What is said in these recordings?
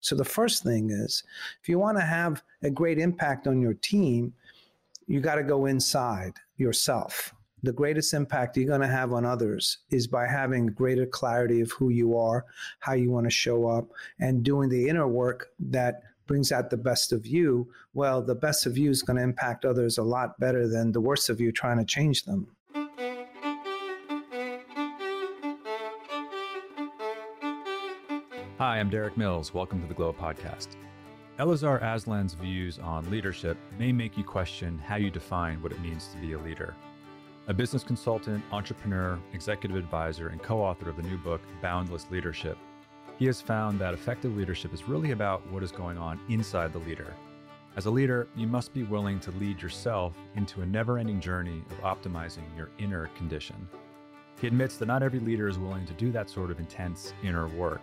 So the first thing is if you want to have a great impact on your team, you got to go inside yourself. The greatest impact you're going to have on others is by having greater clarity of who you are, how you want to show up, and doing the inner work that brings out the best of you. Well, the best of you is going to impact others a lot better than the worst of you trying to change them. Hi, I'm Derik Mills. Welcome to the Glo Podcast. Elazar Aslan's views on leadership may make you question how you define what it means to be a leader. A business consultant, entrepreneur, executive advisor, and co author of the new book, Boundless Leadership, he has found that effective leadership is really about what is going on inside the leader. As a leader, you must be willing to lead yourself into a never ending journey of optimizing your inner condition. He admits that not every leader is willing to do that sort of intense inner work.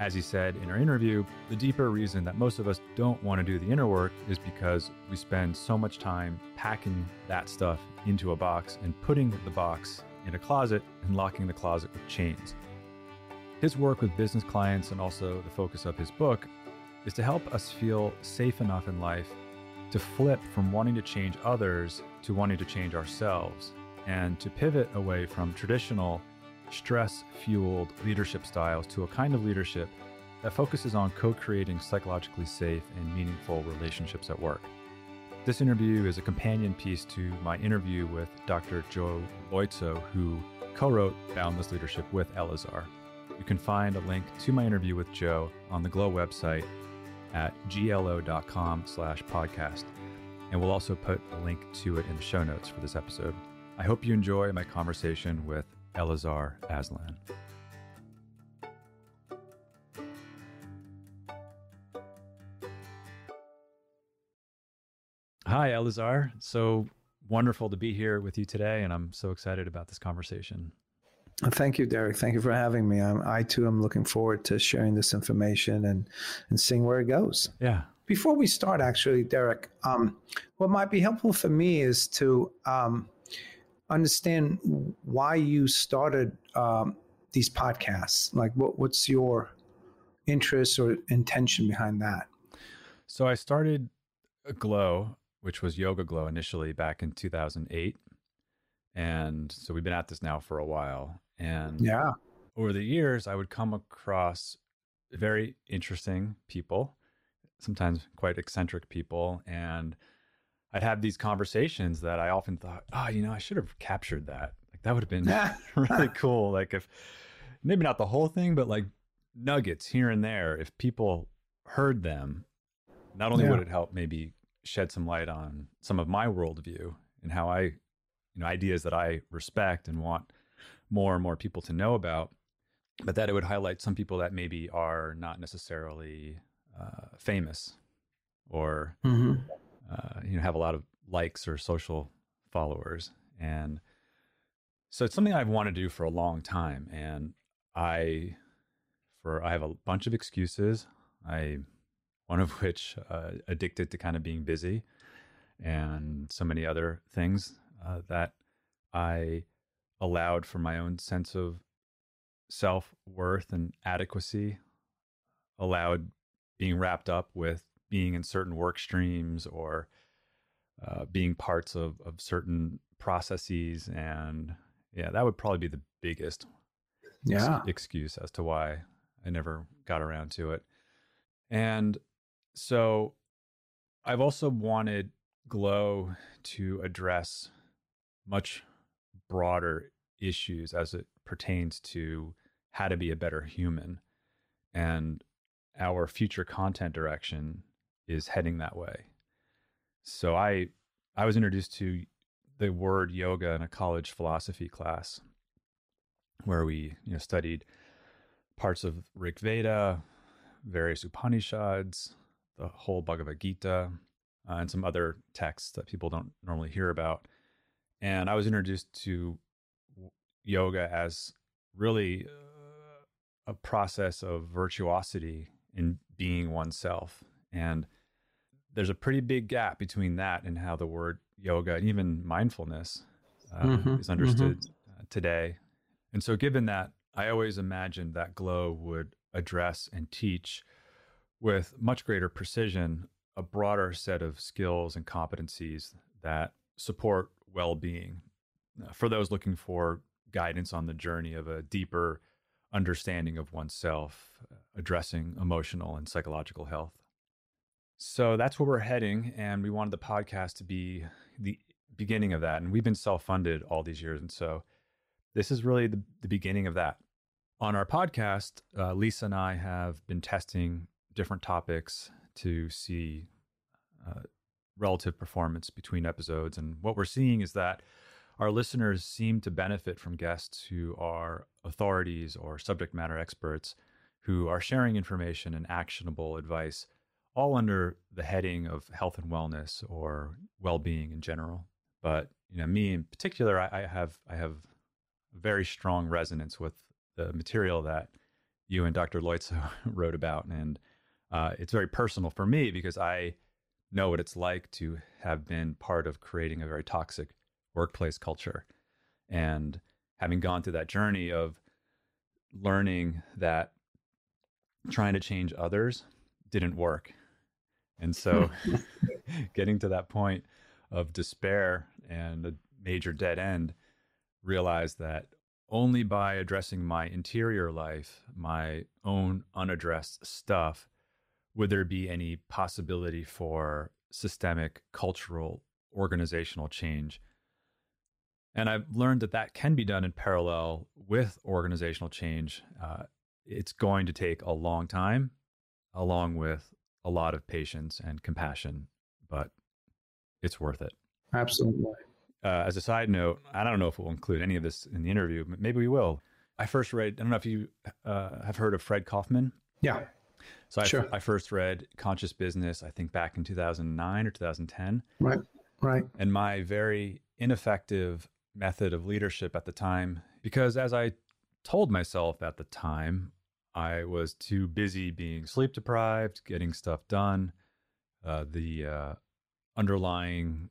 As he said in our interview, the deeper reason that most of us don't want to do the inner work is because we spend so much time packing that stuff into a box and putting the box in a closet and locking the closet with chains. His work with business clients and also the focus of his book is to help us feel safe enough in life to flip from wanting to change others to wanting to change ourselves and to pivot away from traditional stress fueled leadership styles to a kind of leadership that focuses on co creating psychologically safe and meaningful relationships at work. This interview is a companion piece to my interview with Dr. Joe Loizzo, who co wrote Boundless Leadership with Elazar. You can find a link to my interview with Joe on the Glo website at glo.com slash podcast. And we'll also put a link to it in the show notes for this episode. I hope you enjoy my conversation with Elazar Aslan. Hi, Elazar. So wonderful to be here with you today, and I'm so excited about this conversation. Thank you, Derik. Thank you for having me. I'm, I too am looking forward to sharing this information and and seeing where it goes. Yeah. Before we start, actually, Derik, um, what might be helpful for me is to um, understand why you started um, these podcasts. Like, what, what's your interest or intention behind that? So I started Glo, which was YogaGlo initially back in 2008. And so we've been at this now for a while. And yeah, over the years, I would come across very interesting people, sometimes quite eccentric people. And I'd have these conversations that I often thought, oh, you know, I should have captured that. Like that would have been really cool. Like if maybe not the whole thing, but like nuggets here and there. If people heard them, not only yeah. would it help maybe shed some light on some of my worldview and how I, you know, ideas that I respect and want more and more people to know about, but that it would highlight some people that maybe are not necessarily uh, famous or mm-hmm uh, you know have a lot of likes or social followers. And so it's something i've wanted to do for a long time. And i for i have a bunch of excuses i one of which uh, addicted to kind of being busy and so many other things uh, that i allowed for my own sense of self-worth and adequacy allowed being wrapped up with being in certain work streams or uh, being parts of, of certain processes. And yeah, that would probably be the biggest yeah. ex- excuse as to why I never got around to it. And so I've also wanted Glo to address much broader issues as it pertains to how to be a better human and our future content direction is heading that way. So I I was introduced to the word yoga in a college philosophy class where we, you know, studied parts of Rig Veda, various Upanishads, the whole Bhagavad Gita, uh, and some other texts that people don't normally hear about. And I was introduced to yoga as really uh, a process of virtuosity in being oneself. And there's a pretty big gap between that and how the word yoga and even mindfulness uh, mm-hmm, is understood mm-hmm. uh, today. And so, given that, I always imagined that Glo would address and teach with much greater precision a broader set of skills and competencies that support well being uh, for those looking for guidance on the journey of a deeper understanding of oneself, uh, addressing emotional and psychological health. So that's where we're heading. And we wanted the podcast to be the beginning of that. And we've been self funded all these years. And so this is really the, the beginning of that. On our podcast, uh, Lisa and I have been testing different topics to see uh, relative performance between episodes. And what we're seeing is that our listeners seem to benefit from guests who are authorities or subject matter experts who are sharing information and actionable advice, all under the heading of health and wellness or well-being in general. But you know, me in particular, I, I have I have very strong resonance with the material that you and Dr. Loizzo wrote about, and uh, it's very personal for me because I know what it's like to have been part of creating a very toxic workplace culture. And having gone through that journey of learning that trying to change others didn't work. And so getting to that point of despair and a major dead end, realized that only by addressing my interior life, my own unaddressed stuff, would there be any possibility for systemic, cultural, organizational change and I've learned that that can be done in parallel with organizational change. Uh, it's going to take a long time, along with a lot of patience and compassion, but it's worth it. Absolutely. Uh, as a side note, I don't know if we'll include any of this in the interview, but maybe we will. I first read, I don't know if you uh, have heard of Fred Kofman. Yeah. So I, sure. I first read Conscious Business, I think back in 2009 or 2010. Right. Right. And my very ineffective method of leadership at the time because as I told myself at the time, I was too busy being sleep deprived, getting stuff done. Uh, the uh, underlying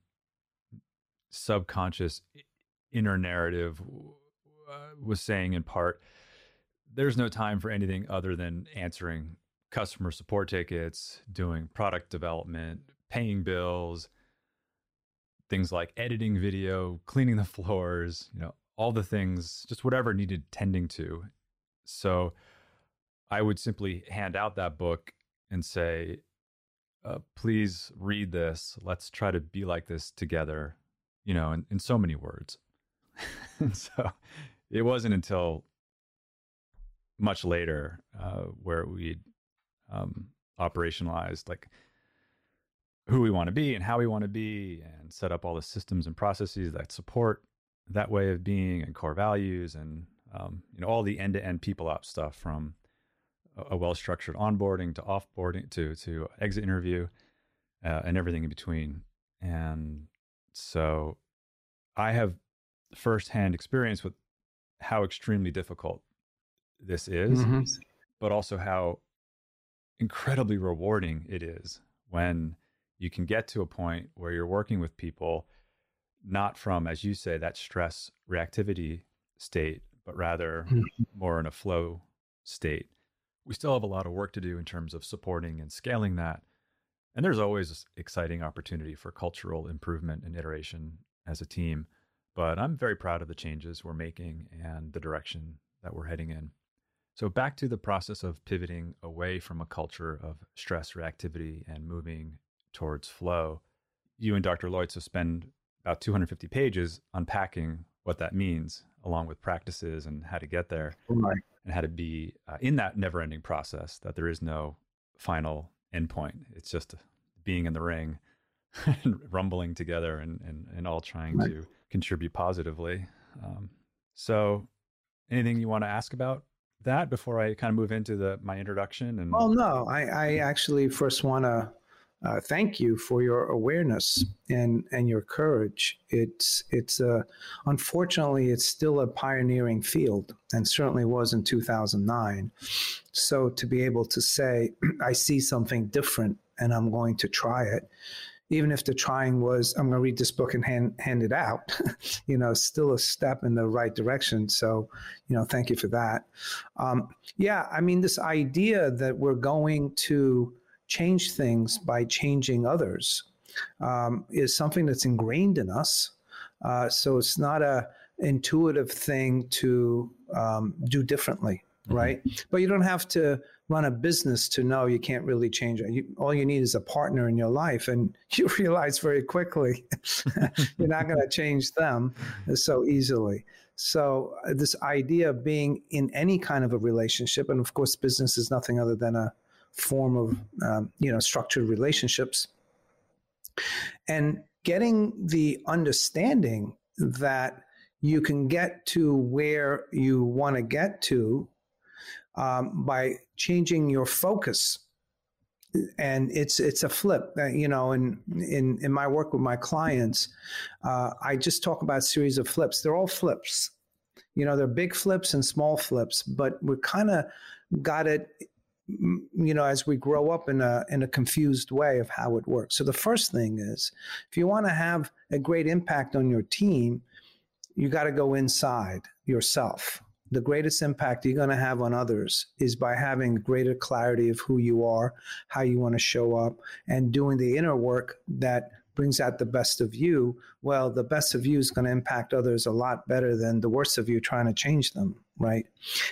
subconscious inner narrative uh, was saying, in part, there's no time for anything other than answering customer support tickets, doing product development, paying bills, things like editing video, cleaning the floors, you know, all the things, just whatever needed tending to. So I would simply hand out that book and say, uh, please read this. Let's try to be like this together, you know, in, in so many words. so it wasn't until much later uh, where we um, operationalized like who we want to be and how we want to be and set up all the systems and processes that support that way of being and core values and um, you know all the end-to-end people ops stuff from a, well-structured onboarding to offboarding to to exit interview uh, and everything in between and so i have firsthand experience with how extremely difficult this is mm-hmm. but also how incredibly rewarding it is when you can get to a point where you're working with people not from, as you say, that stress reactivity state, but rather mm-hmm. more in a flow state. We still have a lot of work to do in terms of supporting and scaling that. And there's always exciting opportunity for cultural improvement and iteration as a team. But I'm very proud of the changes we're making and the direction that we're heading in. So, back to the process of pivoting away from a culture of stress reactivity and moving towards flow. You and Dr. Loizzo spend about 250 pages unpacking what that means, along with practices and how to get there, right. And how to be uh, in that never-ending process. That there is no final endpoint. It's just being in the ring, and rumbling together, and and and all trying right. to contribute positively. Um, so, anything you want to ask about that before I kind of move into the my introduction? And well, no, I, I actually first want to uh, thank you for your awareness and and your courage. It's it's uh, unfortunately it's still a pioneering field, and certainly was in 2009. So to be able to say I see something different and I'm going to try it, even if the trying was I'm going to read this book and hand hand it out, you know, still a step in the right direction. So you know, thank you for that. Um, yeah, I mean this idea that we're going to change things by changing others um, is something that's ingrained in us. Uh, so it's not a intuitive thing to um, do differently, mm-hmm. right? But you don't have to run a business to know you can't really change it. You, all you need is a partner in your life, and you realize very quickly you're not going to change them so easily. So uh, this idea of being in any kind of a relationship, and of course, business is nothing other than a form of um, you know structured relationships, and getting the understanding that you can get to where you want to get to um, by changing your focus. And it's it's a flip uh, you know in in in my work with my clients uh, i just talk about series of flips. They're all flips. You know they're big flips and small flips but we kind of got it you know as we grow up in a in a confused way of how it works. So the first thing is if you want to have a great impact on your team you got to go inside yourself. The greatest impact you're going to have on others is by having greater clarity of who you are, how you want to show up, and doing the inner work that brings out the best of you. Well, the best of you is going to impact others a lot better than the worst of you trying to change them, right?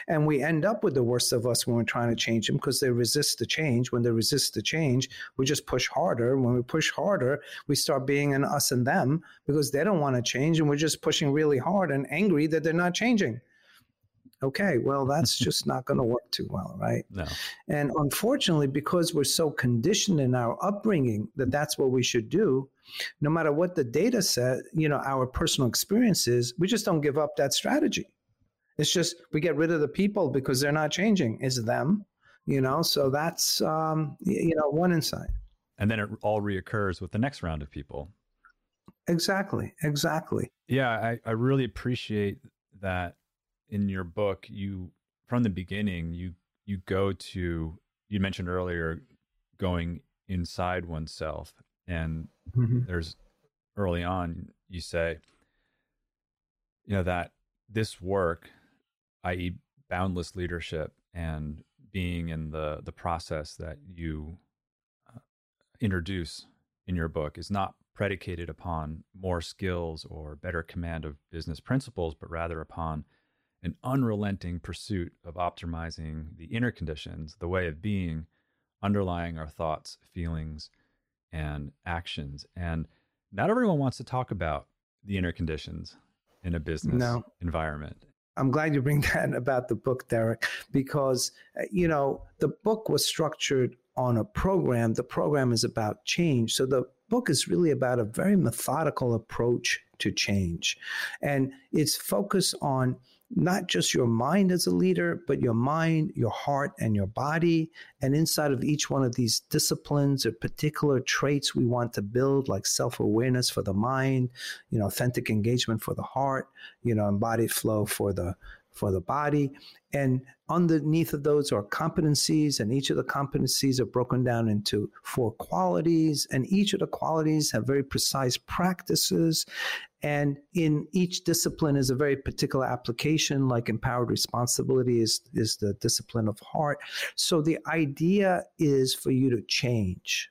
And we end up with the worst of us when we're trying to change them because they resist the change. When they resist the change, we just push harder. When we push harder, we start being an us and them because they don't want to change, and we're just pushing really hard and angry that they're not changing okay, well, that's just not going to work too well, right? No. And unfortunately, because we're so conditioned in our upbringing that that's what we should do, no matter what the data said, you know, our personal experiences, we just don't give up that strategy. It's just we get rid of the people because they're not changing. It's them, you know. So that's um, you know one insight. And then it all reoccurs with the next round of people. Exactly. Exactly. Yeah, I, I really appreciate that in your book, you from the beginning, you you go to you mentioned earlier going inside oneself, and mm-hmm. there's early on you say, you know that this work, i.e., boundless leadership and being in the the process that you uh, introduce in your book is not predicated upon more skills or better command of business principles, but rather upon an unrelenting pursuit of optimizing the inner conditions, the way of being underlying our thoughts, feelings, and actions. And not everyone wants to talk about the inner conditions in a business no. environment. I'm glad you bring that about the book, Derik, because, uh, you know, the book was structured on a program. The program is about change. So the book is really about a very methodical approach to change. And it's focused on not just your mind as a leader, but your mind, your heart, and your body. And inside of each one of these disciplines are particular traits we want to build, like self awareness for the mind, you know, authentic engagement for the heart, you know, embodied flow for the for the body. And underneath of those are competencies, and each of the competencies are broken down into four qualities, and each of the qualities have very precise practices. And in each discipline is a very particular application, like empowered responsibility is, is the discipline of heart. So the idea is for you to change.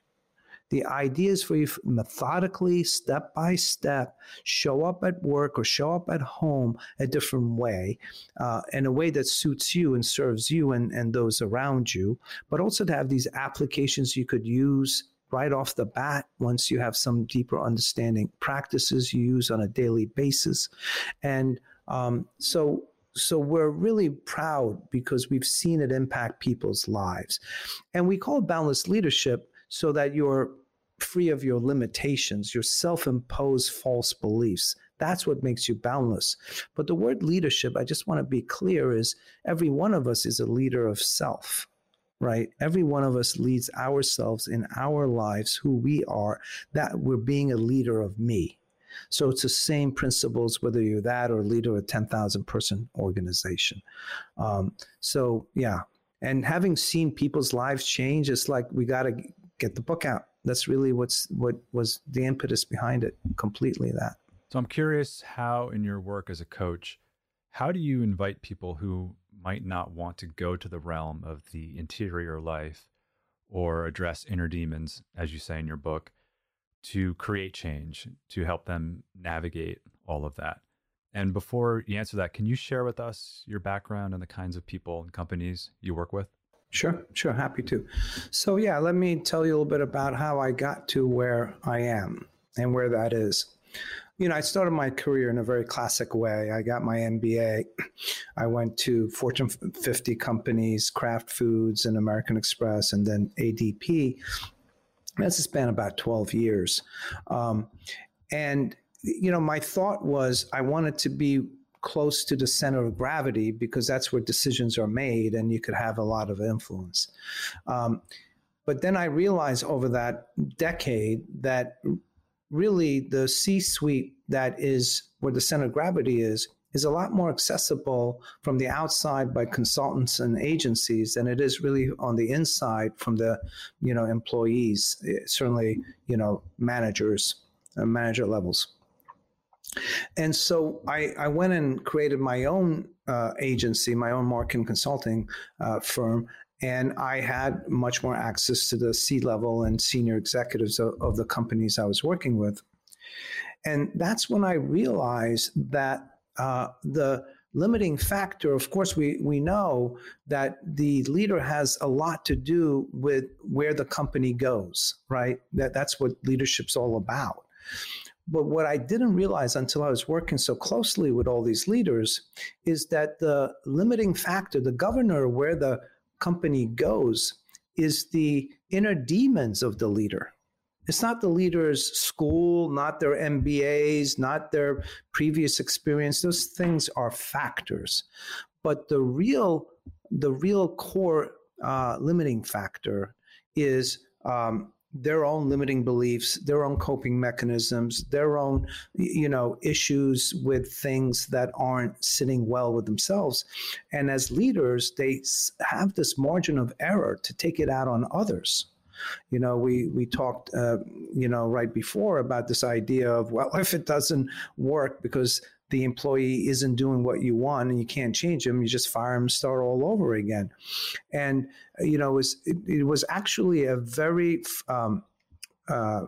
The idea is for you methodically, step by step, show up at work or show up at home a different way, uh, in a way that suits you and serves you and, and those around you, but also to have these applications you could use right off the bat once you have some deeper understanding practices you use on a daily basis. And um, so so we're really proud because we've seen it impact people's lives. And we call it boundless leadership so that you're free of your limitations your self-imposed false beliefs. That's what makes you boundless but the word leadership i just want to be clear is every one of us is a leader of self right? Every one of us leads ourselves in our lives, who we are, that we're being a leader of me. So it's the same principles, whether you're that or leader of a 10,000 person organization. Um, so, yeah. And having seen people's lives change, it's like we got to get the book out. That's really what's what was the impetus behind it. Completely that. So I'm curious how, in your work as a coach, how do you invite people who might not want to go to the realm of the interior life or address inner demons, as you say in your book, to create change, to help them navigate all of that. And before you answer that, can you share with us your background and the kinds of people and companies you work with? Sure, sure, happy to. So, yeah, let me tell you a little bit about how I got to where I am and where that is. You know, I started my career in a very classic way. I got my MBA. I went to Fortune 50 companies, Kraft Foods and American Express, and then ADP. That's a span about 12 years. Um, and, you know, my thought was I wanted to be close to the center of gravity because that's where decisions are made and you could have a lot of influence. Um, but then I realized over that decade that really the C suite that is where the center of gravity is is a lot more accessible from the outside by consultants and agencies than it is really on the inside from the you know employees eh, certainly you know managers uh, manager levels. And so I, I went and created my own uh, agency, my own marketing consulting uh, firm, and I had much more access to the C level and senior executives of, of, the companies I was working with. And that's when I realized that uh, the limiting factor, of course, we, we know that the leader has a lot to do with where the company goes, right? That, that's what leadership's all about. But what I didn't realize until I was working so closely with all these leaders is that the limiting factor, the governor where the company goes, is the inner demons of the leader. It's not the leader's school, not their MBAs, not their previous experience. Those things are factors. But the real, the real core uh, limiting factor is um, their own limiting beliefs, their own coping mechanisms, their own, you know, issues with things that aren't sitting well with themselves. And as leaders, they have this margin of error to take it out on others. You know, we we talked, uh, you know, right before about this idea of well, if it doesn't work because the employee isn't doing what you want and you can't change them, you just fire them, start all over again. And you know, it was it, it was actually a very um, uh,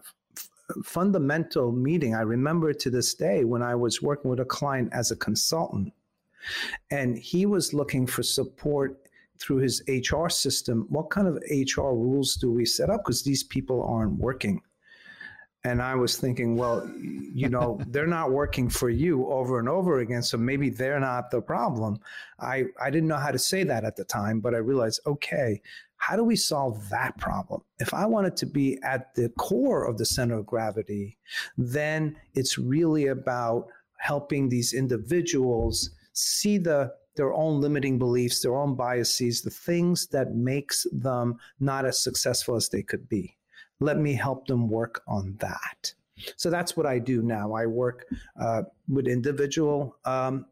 fundamental meeting. I remember to this day when I was working with a client as a consultant, and he was looking for support through his HR system. What kind of HR rules do we set up? Because these people aren't working. And I was thinking, well, you know, they're not working for you over and over again, so maybe they're not the problem. I, I didn't know how to say that at the time, but I realized, okay, how do we solve that problem? If I wanted to be at the core of the center of gravity, then it's really about helping these individuals see the their own limiting beliefs, their own biases, the things that makes them not as successful as they could be. Let me help them work on that. So that's what I do now. I work uh, with individual um,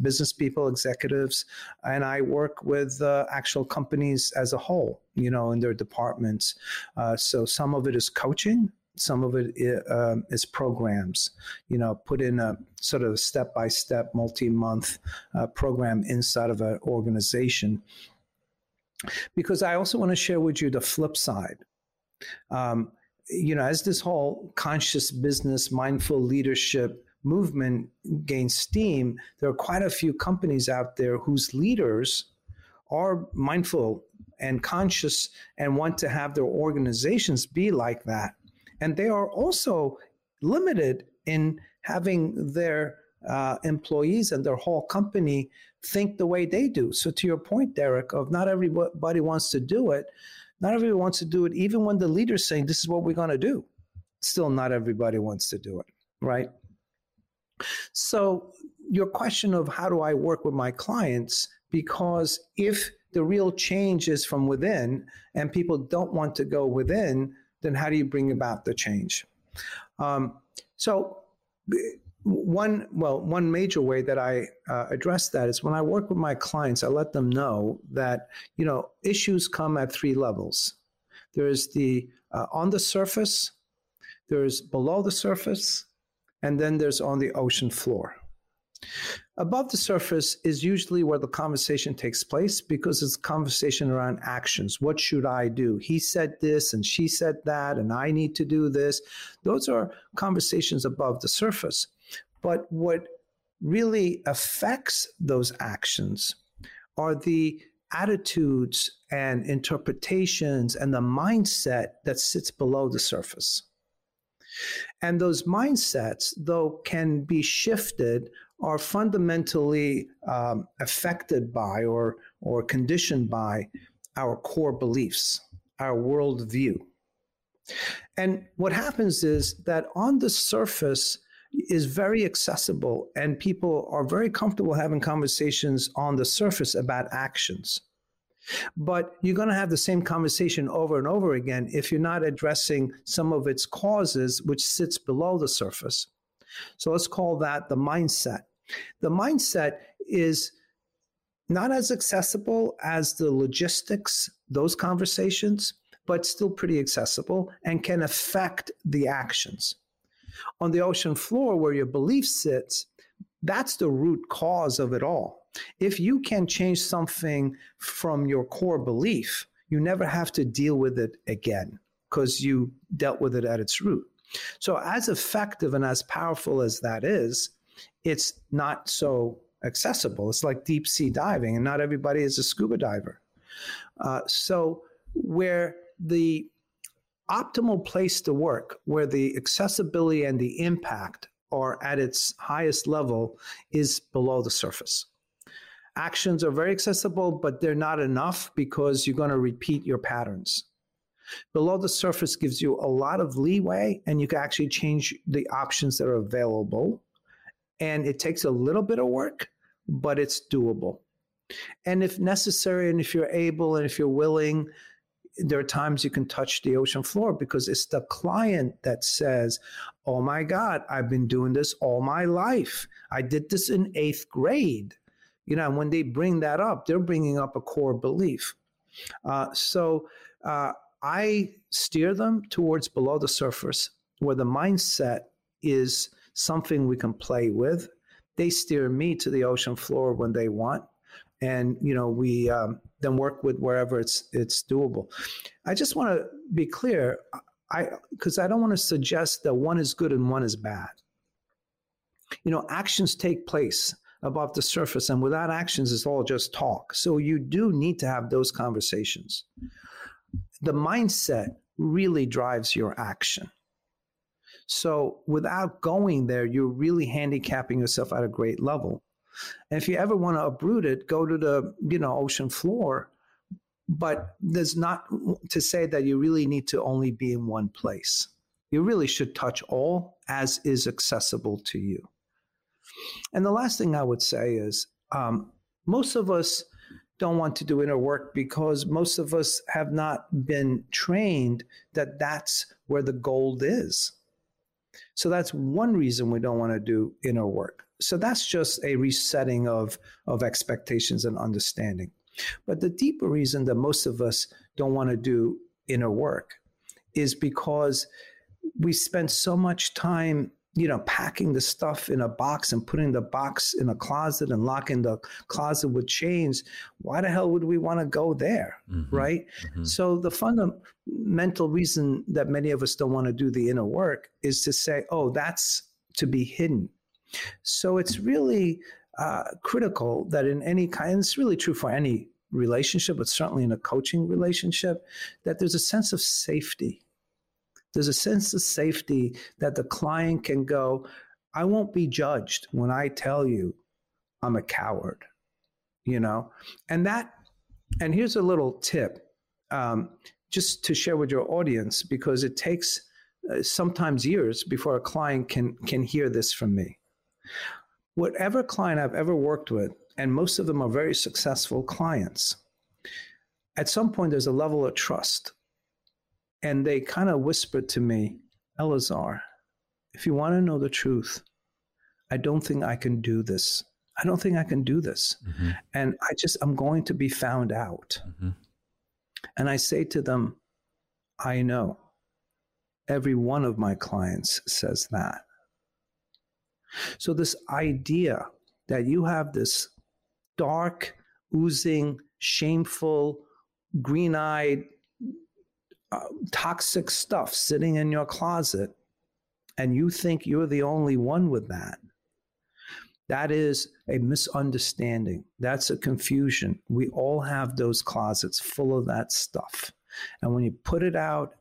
business people, executives, and I work with uh, actual companies as a whole, you know, in their departments. Uh, so some of it is coaching, some of it uh, is programs, you know, put in a sort of step by step, multi month uh, program inside of an organization. Because I also want to share with you the flip side um, you know, as this whole conscious business, mindful leadership movement gains steam, there are quite a few companies out there whose leaders are mindful and conscious and want to have their organizations be like that. And they are also limited in having their uh, employees and their whole company think the way they do. So, to your point, Derik, of not everybody wants to do it, not everybody wants to do it, even when the leader's saying this is what we're going to do. Still, not everybody wants to do it, right? So, your question of how do I work with my clients, because if the real change is from within and people don't want to go within, then how do you bring about the change? Um, so, one well one major way that i uh, address that is when i work with my clients i let them know that you know issues come at three levels there's the uh, on the surface there's below the surface and then there's on the ocean floor Above the surface is usually where the conversation takes place because it's conversation around actions. What should I do? He said this and she said that, and I need to do this. Those are conversations above the surface. But what really affects those actions are the attitudes and interpretations and the mindset that sits below the surface. And those mindsets, though, can be shifted are fundamentally um, affected by or, or conditioned by our core beliefs, our worldview. And what happens is that on the surface is very accessible, and people are very comfortable having conversations on the surface about actions. But you're going to have the same conversation over and over again if you're not addressing some of its causes, which sits below the surface. So let's call that the mindset. The mindset is not as accessible as the logistics, those conversations, but still pretty accessible and can affect the actions. On the ocean floor, where your belief sits, that's the root cause of it all. If you can change something from your core belief, you never have to deal with it again because you dealt with it at its root. So, as effective and as powerful as that is, it's not so accessible. It's like deep sea diving, and not everybody is a scuba diver. Uh, so, where the optimal place to work, where the accessibility and the impact are at its highest level, is below the surface. Actions are very accessible, but they're not enough because you're going to repeat your patterns. Below the surface gives you a lot of leeway, and you can actually change the options that are available and it takes a little bit of work, but it's doable. And if necessary, and if you're able, and if you're willing, there are times you can touch the ocean floor because it's the client that says, Oh my God, I've been doing this all my life. I did this in eighth grade. You know, and when they bring that up, they're bringing up a core belief. Uh, so uh, I steer them towards below the surface where the mindset is something we can play with. They steer me to the ocean floor when they want, and you know we um, then work with wherever it's it's doable. I just want to be clear, I because I don't want to suggest that one is good and one is bad. You know, actions take place above the surface, and without actions, it's all just talk. So you do need to have those conversations. The mindset really drives your action. So without going there, you're really handicapping yourself at a great level. And if you ever want to uproot it, go to the you know ocean floor. But there's not to say that you really need to only be in one place. You really should touch all as is accessible to you. And the last thing I would say is um, most of us don't want to do inner work because most of us have not been trained that that's where the gold is. So that's one reason we don't want to do inner work. So that's just a resetting of, of expectations and understanding. But the deeper reason that most of us don't want to do inner work is because we spend so much time you know, packing the stuff in a box and putting the box in a closet and locking the closet with chains, why the hell would we want to go there? Mm-hmm. Right. Mm-hmm. So, the fundamental reason that many of us don't want to do the inner work is to say, oh, that's to be hidden. So, it's really uh, critical that in any kind, it's really true for any relationship, but certainly in a coaching relationship, that there's a sense of safety there's a sense of safety that the client can go, I won't be judged when I tell you I'm a coward, you know? And that, and here's a little tip um, just to share with your audience because it takes uh, sometimes years before a client can, can hear this from me. Whatever client I've ever worked with, and most of them are very successful clients, at some point there's a level of trust and they kind of whispered to me, Elazar, if you want to know the truth, I don't think I can do this. I don't think I can do this. Mm-hmm. And I just, I'm going to be found out. Mm-hmm. And I say to them, I know. Every one of my clients says that. So, this idea that you have this dark, oozing, shameful, green eyed, uh, toxic stuff sitting in your closet, and you think you're the only one with that, that is a misunderstanding. That's a confusion. We all have those closets full of that stuff. And when you put it out,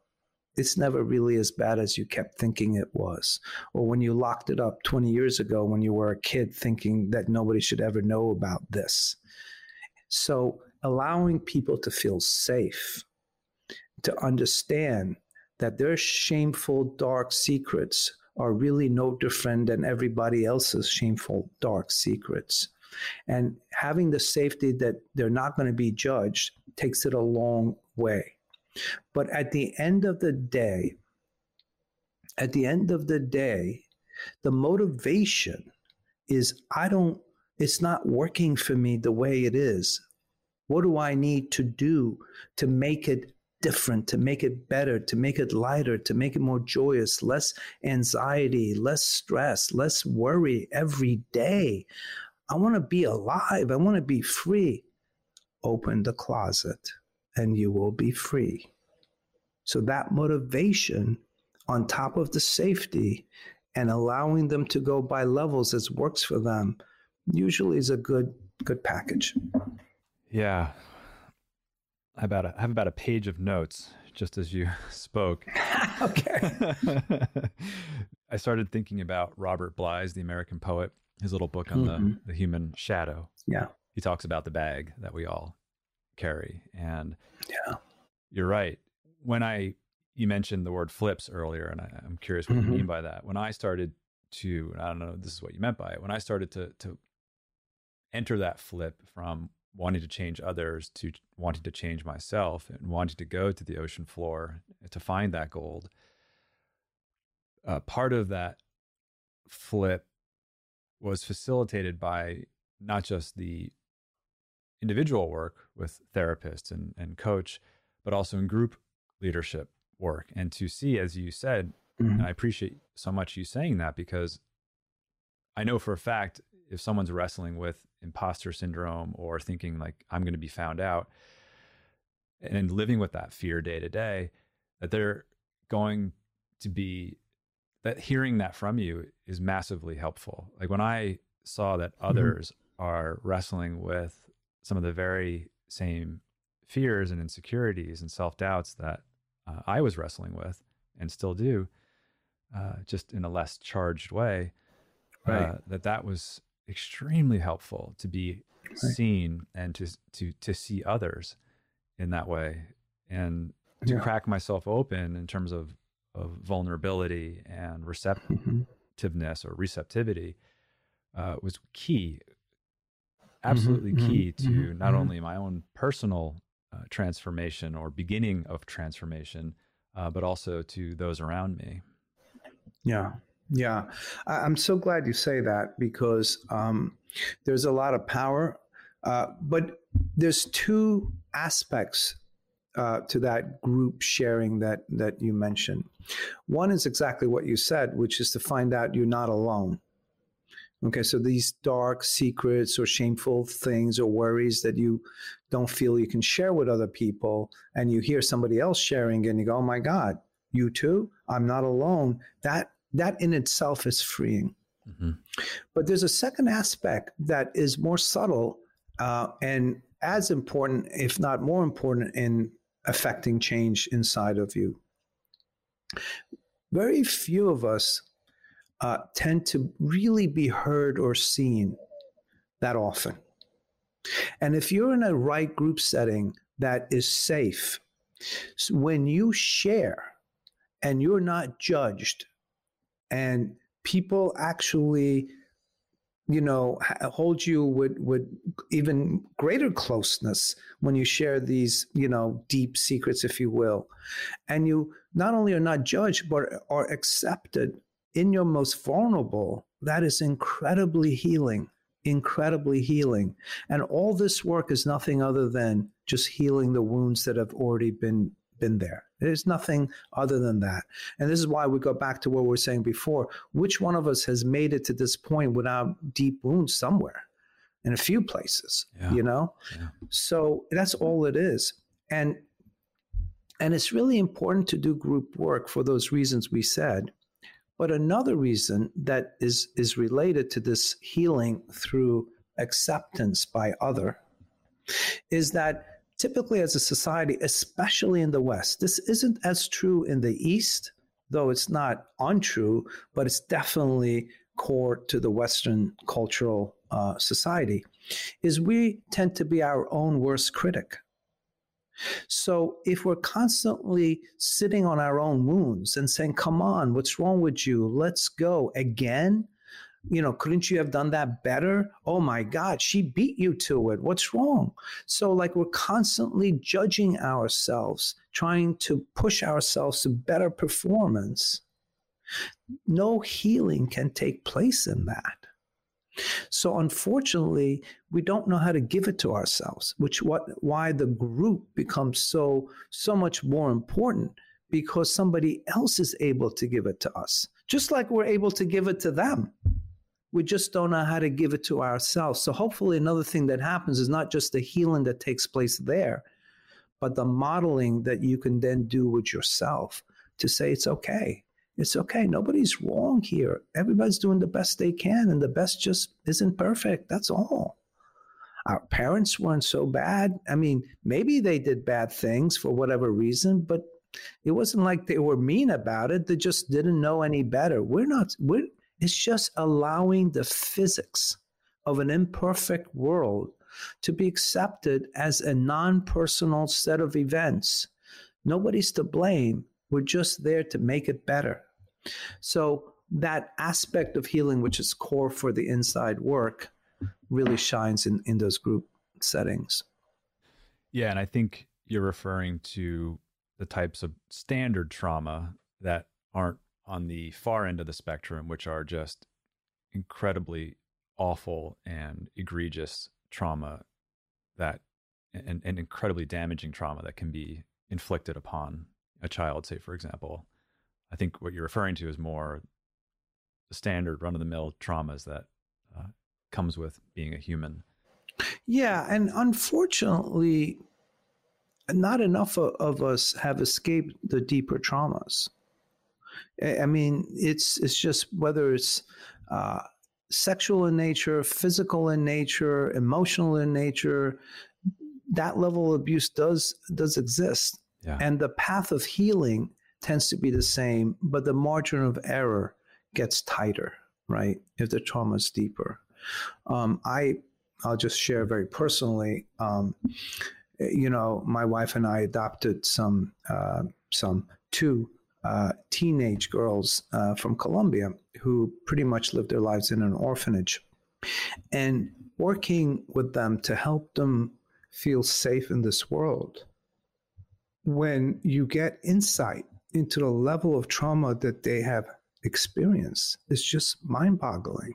it's never really as bad as you kept thinking it was. Or when you locked it up 20 years ago when you were a kid thinking that nobody should ever know about this. So allowing people to feel safe, to understand that their shameful, dark secrets are really no different than everybody else's shameful, dark secrets. And having the safety that they're not going to be judged takes it a long way. But at the end of the day, at the end of the day, the motivation is I don't, it's not working for me the way it is. What do I need to do to make it different, to make it better, to make it lighter, to make it more joyous, less anxiety, less stress, less worry every day? I want to be alive. I want to be free. Open the closet and you will be free. So that motivation on top of the safety and allowing them to go by levels as works for them usually is a good good package. Yeah. I about a, I have about a page of notes just as you spoke. okay. I started thinking about Robert Bly's The American Poet, his little book on mm-hmm. the, the human shadow. Yeah. He talks about the bag that we all carry. And yeah, you're right. When I, you mentioned the word flips earlier, and I, am curious what mm-hmm. you mean by that. When I started to, I don't know, this is what you meant by it. When I started to, to enter that flip from wanting to change others to wanting to change myself and wanting to go to the ocean floor to find that gold. Uh, part of that flip was facilitated by not just the individual work with therapists and, and coach, but also in group leadership work. And to see, as you said, mm-hmm. and I appreciate so much you saying that because I know for a fact if someone's wrestling with imposter syndrome or thinking like I'm going to be found out and living with that fear day to day, that they're going to be that hearing that from you is massively helpful. Like when I saw that mm-hmm. others mm-hmm. are wrestling with some of the very same fears and insecurities and self doubts that uh, I was wrestling with and still do, uh, just in a less charged way. Right. Uh, that that was extremely helpful to be right. seen and to to to see others in that way and to yeah. crack myself open in terms of of vulnerability and mm-hmm. receptiveness mm-hmm. or receptivity uh, was key absolutely mm-hmm, key mm-hmm, to mm-hmm, not mm-hmm. only my own personal uh, transformation or beginning of transformation, uh, but also to those around me. Yeah. Yeah. I- am so glad you say that because um, there's a lot of power. Uh, but there's two aspects uh, to that group sharing that that you mentioned. One is exactly what you said, which is to find out you're not alone. Okay, so these dark secrets or shameful things or worries that you don't feel you can share with other people, and you hear somebody else sharing, and you go, "Oh my God, you too? I'm not alone." That that in itself is freeing. Mm-hmm. But there's a second aspect that is more subtle uh, and as important, if not more important, in affecting change inside of you. Very few of us uh, tend to really be heard or seen that often. And if you're in a right group setting that is safe, when you share and you're not judged, and people actually you know hold you with with even greater closeness when you share these you know deep secrets if you will and you not only are not judged but are accepted in your most vulnerable, that is incredibly healing, incredibly healing. And all this work is nothing other than just healing the wounds that have already been been there. There's nothing other than that. And this is why we go back to what we were saying before. Which one of us has made it to this point without deep wounds somewhere? In a few places, yeah. you know? Yeah. So that's all it is. And and it's really important to do group work for those reasons we said. But another reason that is is related to this healing through acceptance by other is that typically as a society, especially in the West, this isn't as true in the East, though it's not untrue, but it's definitely core to the Western cultural uh, society, is we tend to be our own worst critic. So if we're constantly sitting on our own wounds and saying, come on, what's wrong with you? Let's go again you know, couldn't you have done that better? Oh my God, she beat you to it. What's wrong? So, like, we're constantly judging ourselves, trying to push ourselves to better performance. No healing can take place in that. So unfortunately, we don't know how to give it to ourselves, which what why the group becomes so so much more important because somebody else is able to give it to us, just like we're able to give it to them we just don't know how to give it to ourselves. So hopefully another thing that happens is not just the healing that takes place there, but the modeling that you can then do with yourself to say it's okay. It's okay. Nobody's wrong here. Everybody's doing the best they can, and the best just isn't perfect. That's all. Our parents weren't so bad. I mean, maybe they did bad things for whatever reason, but it wasn't like they were mean about it. They just didn't know any better. We're not, we're, it's just allowing the physics of an imperfect world to be accepted as a non personal set of events. Nobody's to blame. We're just there to make it better. So, that aspect of healing, which is core for the inside work, really shines in, in those group settings. Yeah. And I think you're referring to the types of standard trauma that aren't on the far end of the spectrum, which are just incredibly awful and egregious trauma that and, and incredibly damaging trauma that can be inflicted upon a child, say, for example. I think what you're referring to is more the standard run of the mill traumas that uh, comes with being a human. Yeah. And unfortunately, not enough of us have escaped the deeper traumas. I mean, it's it's just whether it's uh, sexual in nature, physical in nature, emotional in nature. That level of abuse does does exist, yeah. and the path of healing tends to be the same, but the margin of error gets tighter, right? If the trauma is deeper. Um, I I'll just share very personally. Um, you know, my wife and I adopted some uh, some two uh, teenage girls uh, from Colombia who pretty much lived their lives in an orphanage. And working with them to help them feel safe in this world, when you get insight into the level of trauma that they have experienced, is just mind boggling.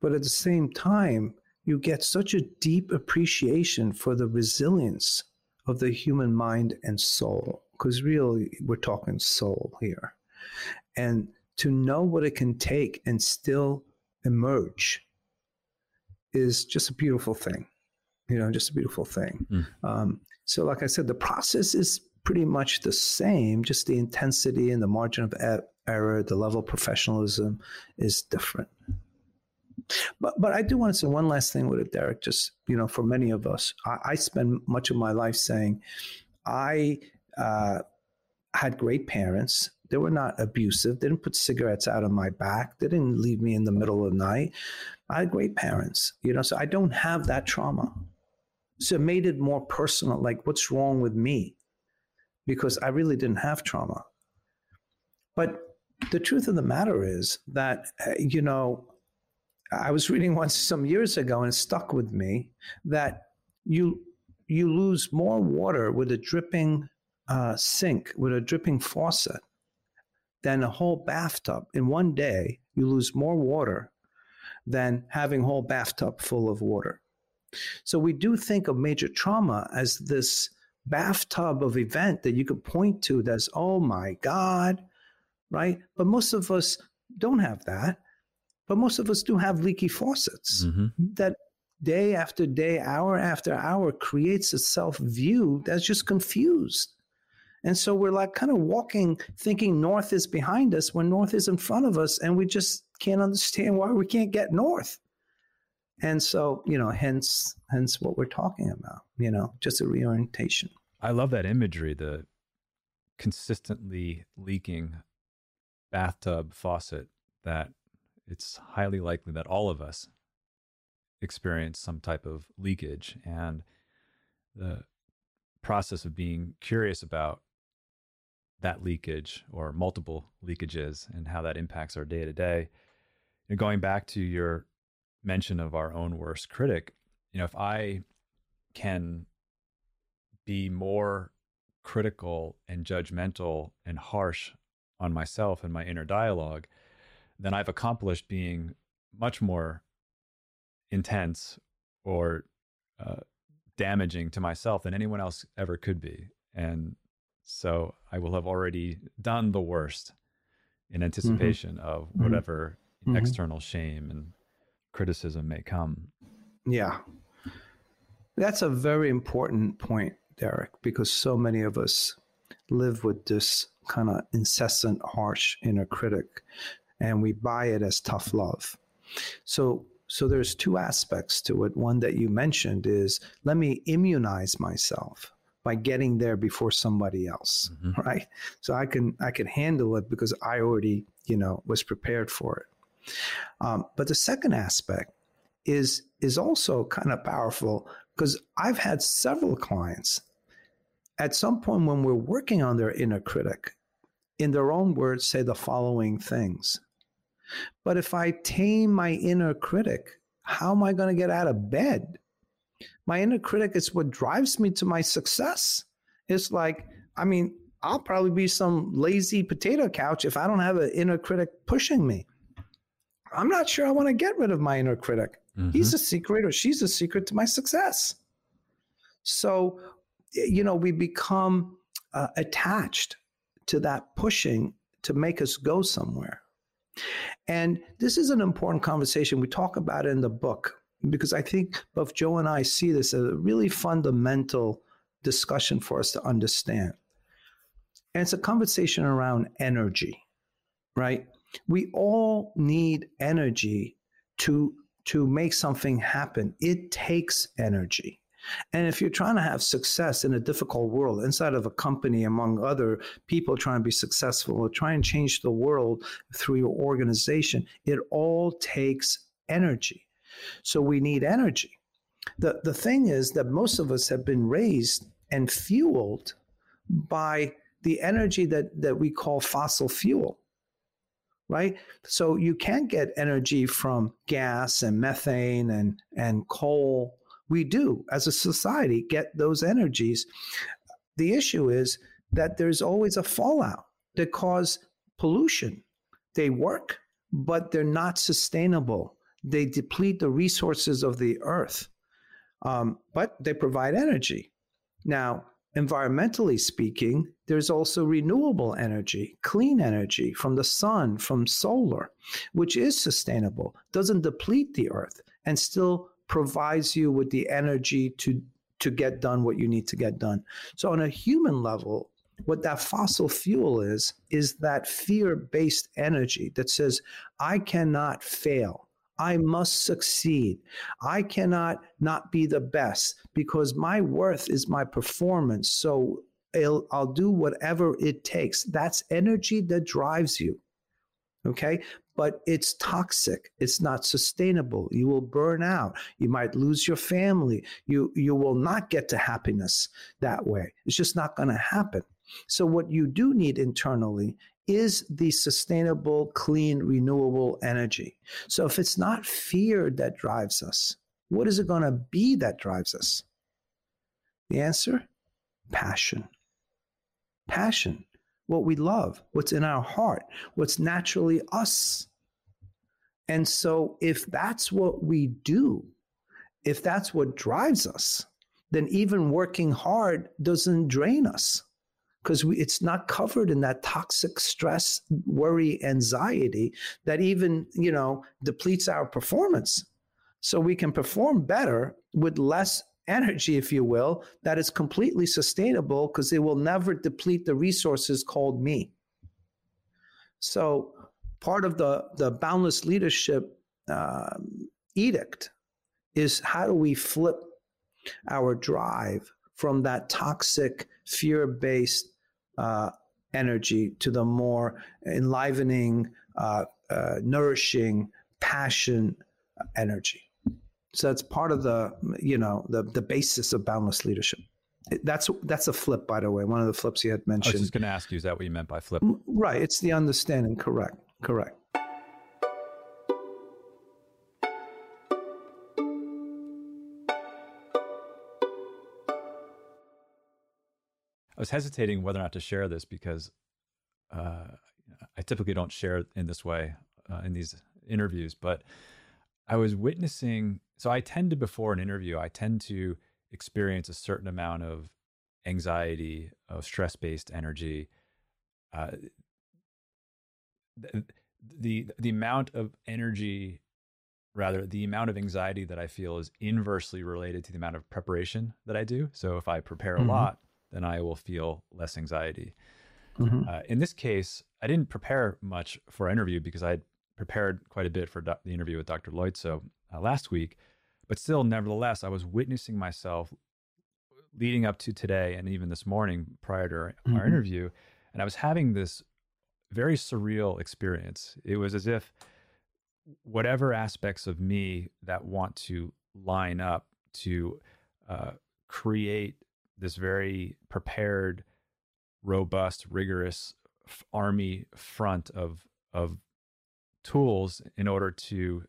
But at the same time, you get such a deep appreciation for the resilience of the human mind and soul because really we're talking soul here. And to know what it can take and still emerge is just a beautiful thing. You know, just a beautiful thing. Mm. Um, so, like I said, the process is pretty much the same, just the intensity and the margin of error, the level of professionalism is different. But but I do want to say one last thing with it, Derik. Just you know, for many of us, I, I spend much of my life saying, I uh, had great parents. They were not abusive. They didn't put cigarettes out on my back. They didn't leave me in the middle of the night. I had great parents, you know, so I don't have that trauma. So it made it more personal, like what's wrong with me? Because I really didn't have trauma. But the truth of the matter is that, uh, you know, I was reading once some years ago and it stuck with me that you you lose more water with a dripping uh, sink with a dripping faucet than a whole bathtub. In one day, you lose more water than having a whole bathtub full of water. So we do think of major trauma as this bathtub of event that you could point to that's, oh my God, right? But most of us don't have that. But most of us do have leaky faucets mm-hmm. that day after day, hour after hour creates a self view that's just confused. And so we're like kind of walking, thinking north is behind us when north is in front of us, and we just can't understand why we can't get north. And so, you know, hence, hence what we're talking about, you know, just a reorientation. I love that imagery, the consistently leaking bathtub faucet that it's highly likely that all of us experience some type of leakage and the process of being curious about that leakage or multiple leakages and how that impacts our day to day. And going back to your mention of our own worst critic, you know, if I can be more critical and judgmental and harsh on myself and my inner dialogue, then I've accomplished being much more intense or uh, damaging to myself than anyone else ever could be. And so I will have already done the worst in mm-hmm. anticipation mm-hmm. of whatever mm-hmm. external shame and criticism may come. Yeah. That's a very important point, Derik, because so many of us live with this kind of incessant, harsh inner critic, and we buy it as tough love. So so there's two aspects to it. One that you mentioned is let me immunize myself by getting there before somebody else, mm-hmm. right? So I can I can handle it because I already you know was prepared for it. Um, but the second aspect is is also kind of powerful because I've had several clients at some point when we're working on their inner critic, in their own words, say the following things. But if I tame my inner critic, how am I going to get out of bed? My inner critic is what drives me to my success. It's like, I mean, I'll probably be some lazy potato couch if I don't have an inner critic pushing me. I'm not sure I want to get rid of my inner critic. Mm-hmm. He's a secret or she's a secret to my success. So, you know, we become uh, attached to that pushing to make us go somewhere. And this is an important conversation. We talk about it in the book because I think both Joe and I see this as a really fundamental discussion for us to understand. And it's a conversation around energy, right? We all need energy to to make something happen. It takes energy. And if you're trying to have success in a difficult world, inside of a company, among other people trying to be successful or try and change the world through your organization, it all takes energy. So we need energy. The, the thing is that most of us have been raised and fueled by the energy that, that we call fossil fuel right? So you can get energy from gas and methane and, and coal we do as a society get those energies. The issue is that there's always a fallout that cause pollution. They work, but they're not sustainable. They deplete the resources of the earth, um, but they provide energy. Now, environmentally speaking, there's also renewable energy, clean energy from the sun, from solar, which is sustainable, doesn't deplete the earth, and still provides you with the energy to to get done what you need to get done. So on a human level, what that fossil fuel is is that fear-based energy that says I cannot fail. I must succeed. I cannot not be the best because my worth is my performance. So I'll, I'll do whatever it takes. That's energy that drives you. Okay but it's toxic. It's not sustainable. You will burn out. You might lose your family. You, you will not get to happiness that way. It's just not going to happen. So, what you do need internally is the sustainable, clean, renewable energy. So, if it's not fear that drives us, what is it going to be that drives us? The answer passion. Passion what we love, what's in our heart, what's naturally us. And so, if that's what we do, if that's what drives us, then even working hard doesn't drain us because it's not covered in that toxic stress, worry, anxiety that even, you know, depletes our performance. So we can perform better with less energy, if you will, that is completely sustainable because it will never deplete the resources called me. So part of the, the boundless leadership uh, edict is how do we flip our drive from that toxic, fear based uh, energy to the more enlivening, uh, uh, nourishing, passion energy. So that's part of the you know the the basis of boundless leadership. That's that's a flip, by the way. One of the flips you had mentioned. I was just going to ask you, is that what you meant by flip? Right. It's the understanding. Correct. Correct. Was hesitating whether or not to share this because uh, I typically don't share in this way uh, in these interviews, but I was witnessing. So I tend to, before an interview, I tend to experience a certain amount of anxiety, of stress based energy. Uh, the, the the amount of energy rather the amount of anxiety that i feel is inversely related to the amount of preparation that i do so if i prepare a mm-hmm. lot then I will feel less anxiety. Mm-hmm. Uh, in this case, I didn't prepare much for our interview because I had prepared quite a bit for do- the interview with Dr. Loizzo uh, last week. But still, nevertheless, I was witnessing myself leading up to today and even this morning prior to our, mm-hmm. our interview. And I was having this very surreal experience. It was as if whatever aspects of me that want to line up to uh, create this very prepared, robust, rigorous f- army front of of tools in order to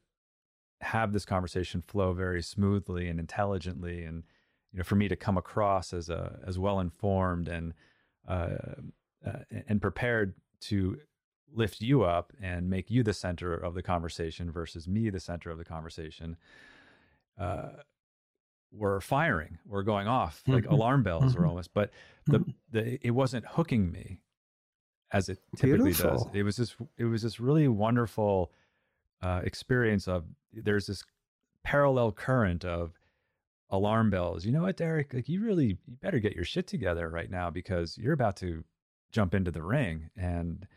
have this conversation flow very smoothly and intelligently and you know for me to come across as a as well informed and uh, uh, and prepared to lift you up and make you the center of the conversation versus me the center of the conversation uh, were firing, were going off like mm-hmm. alarm bells were almost, but the, the it wasn't hooking me as it typically Beautiful. does. It was this it was this really wonderful uh, experience of there's this parallel current of alarm bells. You know what, Derik? Like you really you better get your shit together right now because you're about to jump into the ring and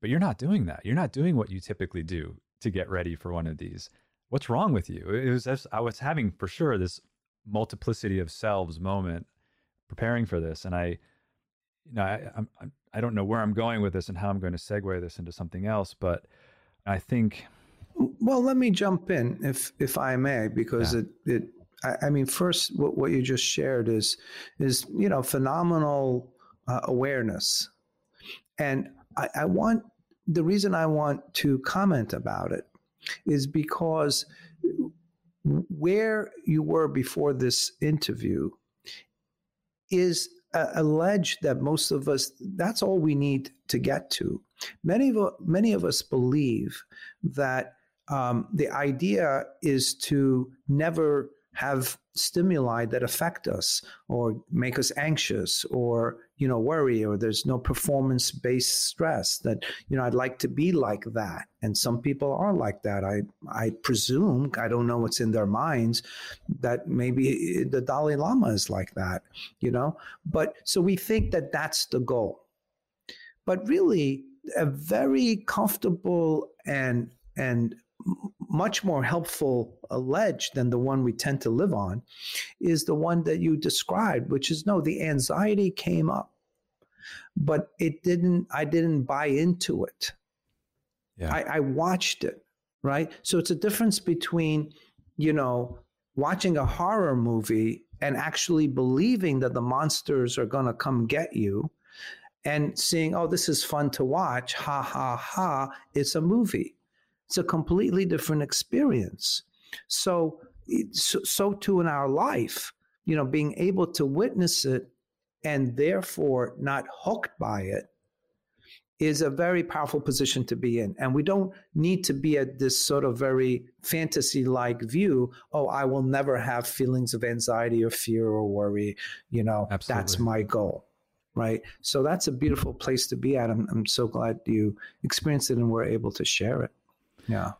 but you're not doing that. You're not doing what you typically do to get ready for one of these what's wrong with you? It was I was having for sure this multiplicity of selves moment preparing for this, and I, you know, I I'm, I don't know where I'm going with this and how I'm going to segue this into something else, but I think. Well, let me jump in if if I may, because yeah. it it I, I, mean, first, what what you just shared is is you know phenomenal uh, awareness, and I, I want the reason I want to comment about it is because where you were before this interview is alleged that most of us that's all we need to get to. Many of many of us believe that um, the idea is to never have stimuli that affect us or make us anxious or you know worry or there's no performance based stress that you know I'd like to be like that. And some people are like that. I I presume I don't know what's in their minds that maybe the Dalai Lama is like that you know? But so we think that that's the goal. But really a very comfortable and and much more helpful ledge than the one we tend to live on is the one that you described, which is no, the anxiety came up, but it didn't, I didn't buy into it. Yeah. I, I watched it, right? So it's a difference between, you know, watching a horror movie and actually believing that the monsters are going to come get you and seeing, oh, this is fun to watch. Ha, ha, ha. It's a movie it's a completely different experience. So, so, so too in our life, you know, being able to witness it and therefore not hooked by it is a very powerful position to be in. And we don't need to be at this sort of very fantasy like view oh, I will never have feelings of anxiety or fear or worry. You know, Absolutely. that's my goal. Right. So that's a beautiful place to be at. I'm, I'm so glad you experienced it and were able to share it. Yeah.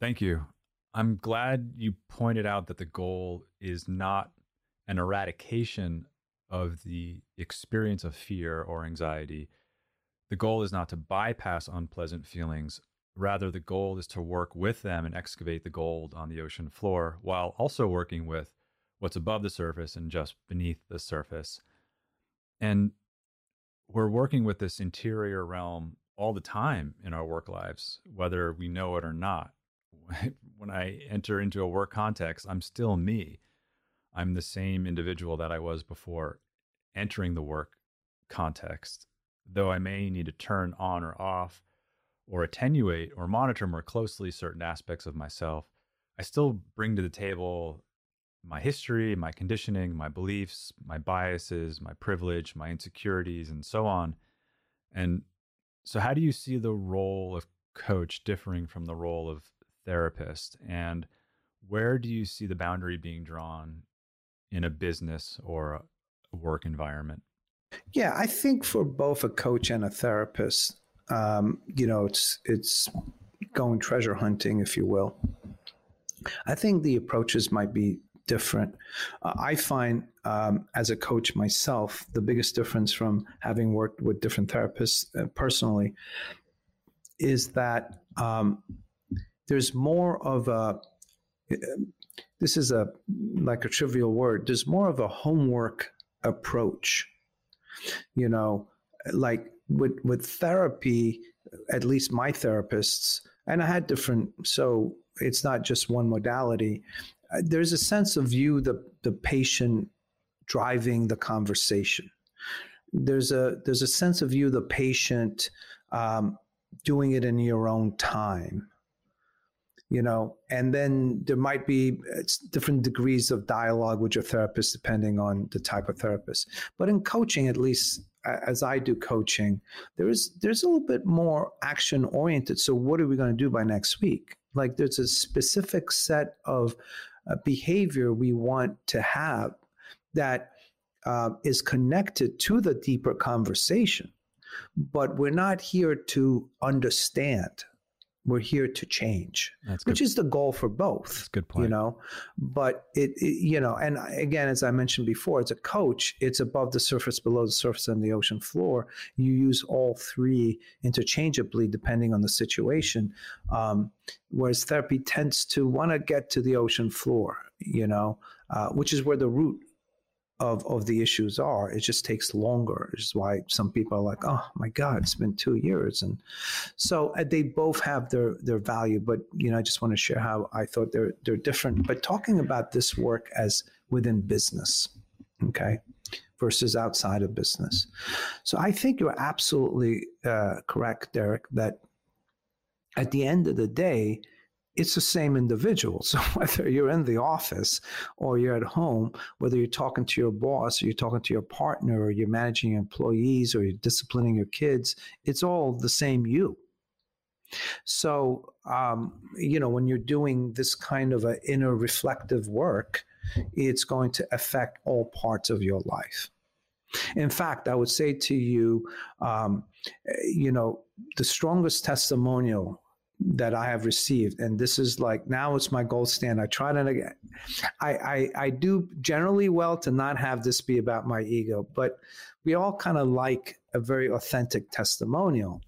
Thank you. I'm glad you pointed out that the goal is not an eradication of the experience of fear or anxiety the goal is not to bypass unpleasant feelings. Rather, the goal is to work with them and excavate the gold on the ocean floor while also working with what's above the surface and just beneath the surface. And we're working with this interior realm all the time in our work lives, whether we know it or not. When I enter into a work context, I'm still me. I'm the same individual that I was before entering the work context though I may need to turn on or off or attenuate or monitor more closely certain aspects of myself, I still bring to the table my history, my conditioning, my beliefs, my biases, my privilege, my insecurities, and so on. And so, how do you see the role of coach differing from the role of therapist? And where do you see the boundary being drawn in a business or a work environment? Yeah, I think for both a coach and a therapist, um, you know, it's it's going treasure hunting, if you will. I think the approaches might be different. Uh, I find um, as a coach myself, the biggest difference from having worked with different therapists uh, personally is that um, there's more of a uh, this is a like a trivial word. There's more of a homework approach you know, like with with therapy, at least my therapists, and I had different. So it's not just one modality. Uh, there's a sense of you, the the patient, driving the conversation. There's a there's a sense of you, the patient, um, doing it in your own time you know? And then there might be different degrees of dialogue with your therapist depending on the type of therapist. But in coaching at least as i do coaching there is there's a little bit more action oriented. So what are we going to do by next week? Like there's a specific set of uh, behavior we want to have that uh, is connected to the deeper conversation but we're not here to understand we're here to change, which is the goal for both. That's good point. You know, but it, it, you know, and again, as I mentioned before, as a coach, it's above the surface, below the surface, and the ocean floor. You use all three interchangeably depending on the situation. Um, whereas therapy tends to want to get to the ocean floor, you know, uh, which is where the root of of the issues are. It just takes longer. Is why some people are like, "Oh my God, it's been two years," and so uh, they both have their their value. But you know, I just want to share how I thought they're they're different. But talking about this work as within business, okay, versus outside of business. So I think you're absolutely uh, correct, Derik. That at the end of the day, it's the same individual. So whether you're in the office or you're at home, whether you're talking to your boss or you're talking to your partner or you're managing your employees or you're disciplining your kids, it's all the same you. So, um, you know, when you're doing this kind of an inner reflective work, it's going to affect all parts of your life. In fact, I would say to you, um, you know, the strongest testimonial that I have received. And this is like now it's my gold standard. I try to again. I, I I do generally well to not have this be about my ego, but we all kind of like a very authentic testimonial.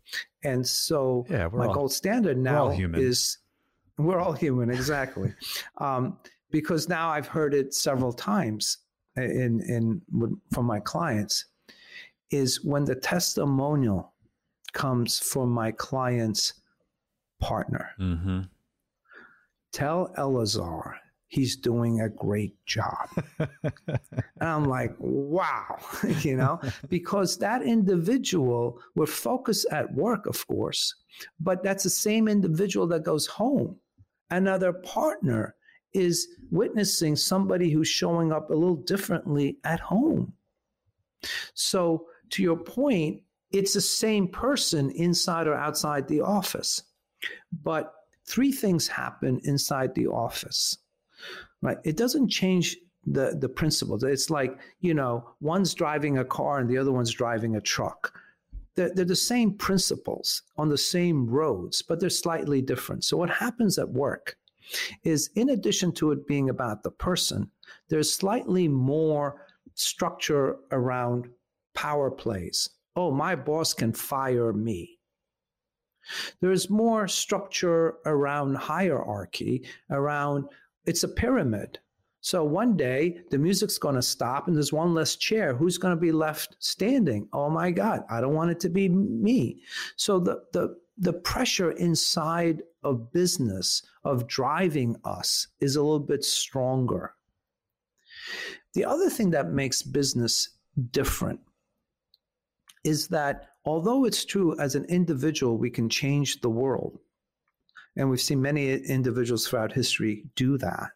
And so yeah, my all, gold standard now we're is we're all human, exactly. um, because now I've heard it several times in in from my clients is when the testimonial comes from my clients partner. Mm-hmm. Tell Elazar he's doing a great job. and I'm like, wow, you know, because that individual, we're focused at work, of course, but that's the same individual that goes home. Another partner is witnessing somebody who's showing up a little differently at home. So, to your point, it's the same person inside or outside the office. But three things happen inside the office, right? It doesn't change the, the principles. It's like, you know, one's driving a car and the other one's driving a truck. They're, they're the same principles on the same roads, but they're slightly different. So, what happens at work is, in addition to it being about the person, there's slightly more structure around power plays. Oh, my boss can fire me. There's more structure around hierarchy, around it's a pyramid. So one day the music's going to stop and there's one less chair. Who's going to be left standing? Oh my God, I don't want it to be me. So the, the, the pressure inside of business of driving us is a little bit stronger. The other thing that makes business different is that although it's true as an individual, we can change the world. And we've seen many individuals throughout history do that.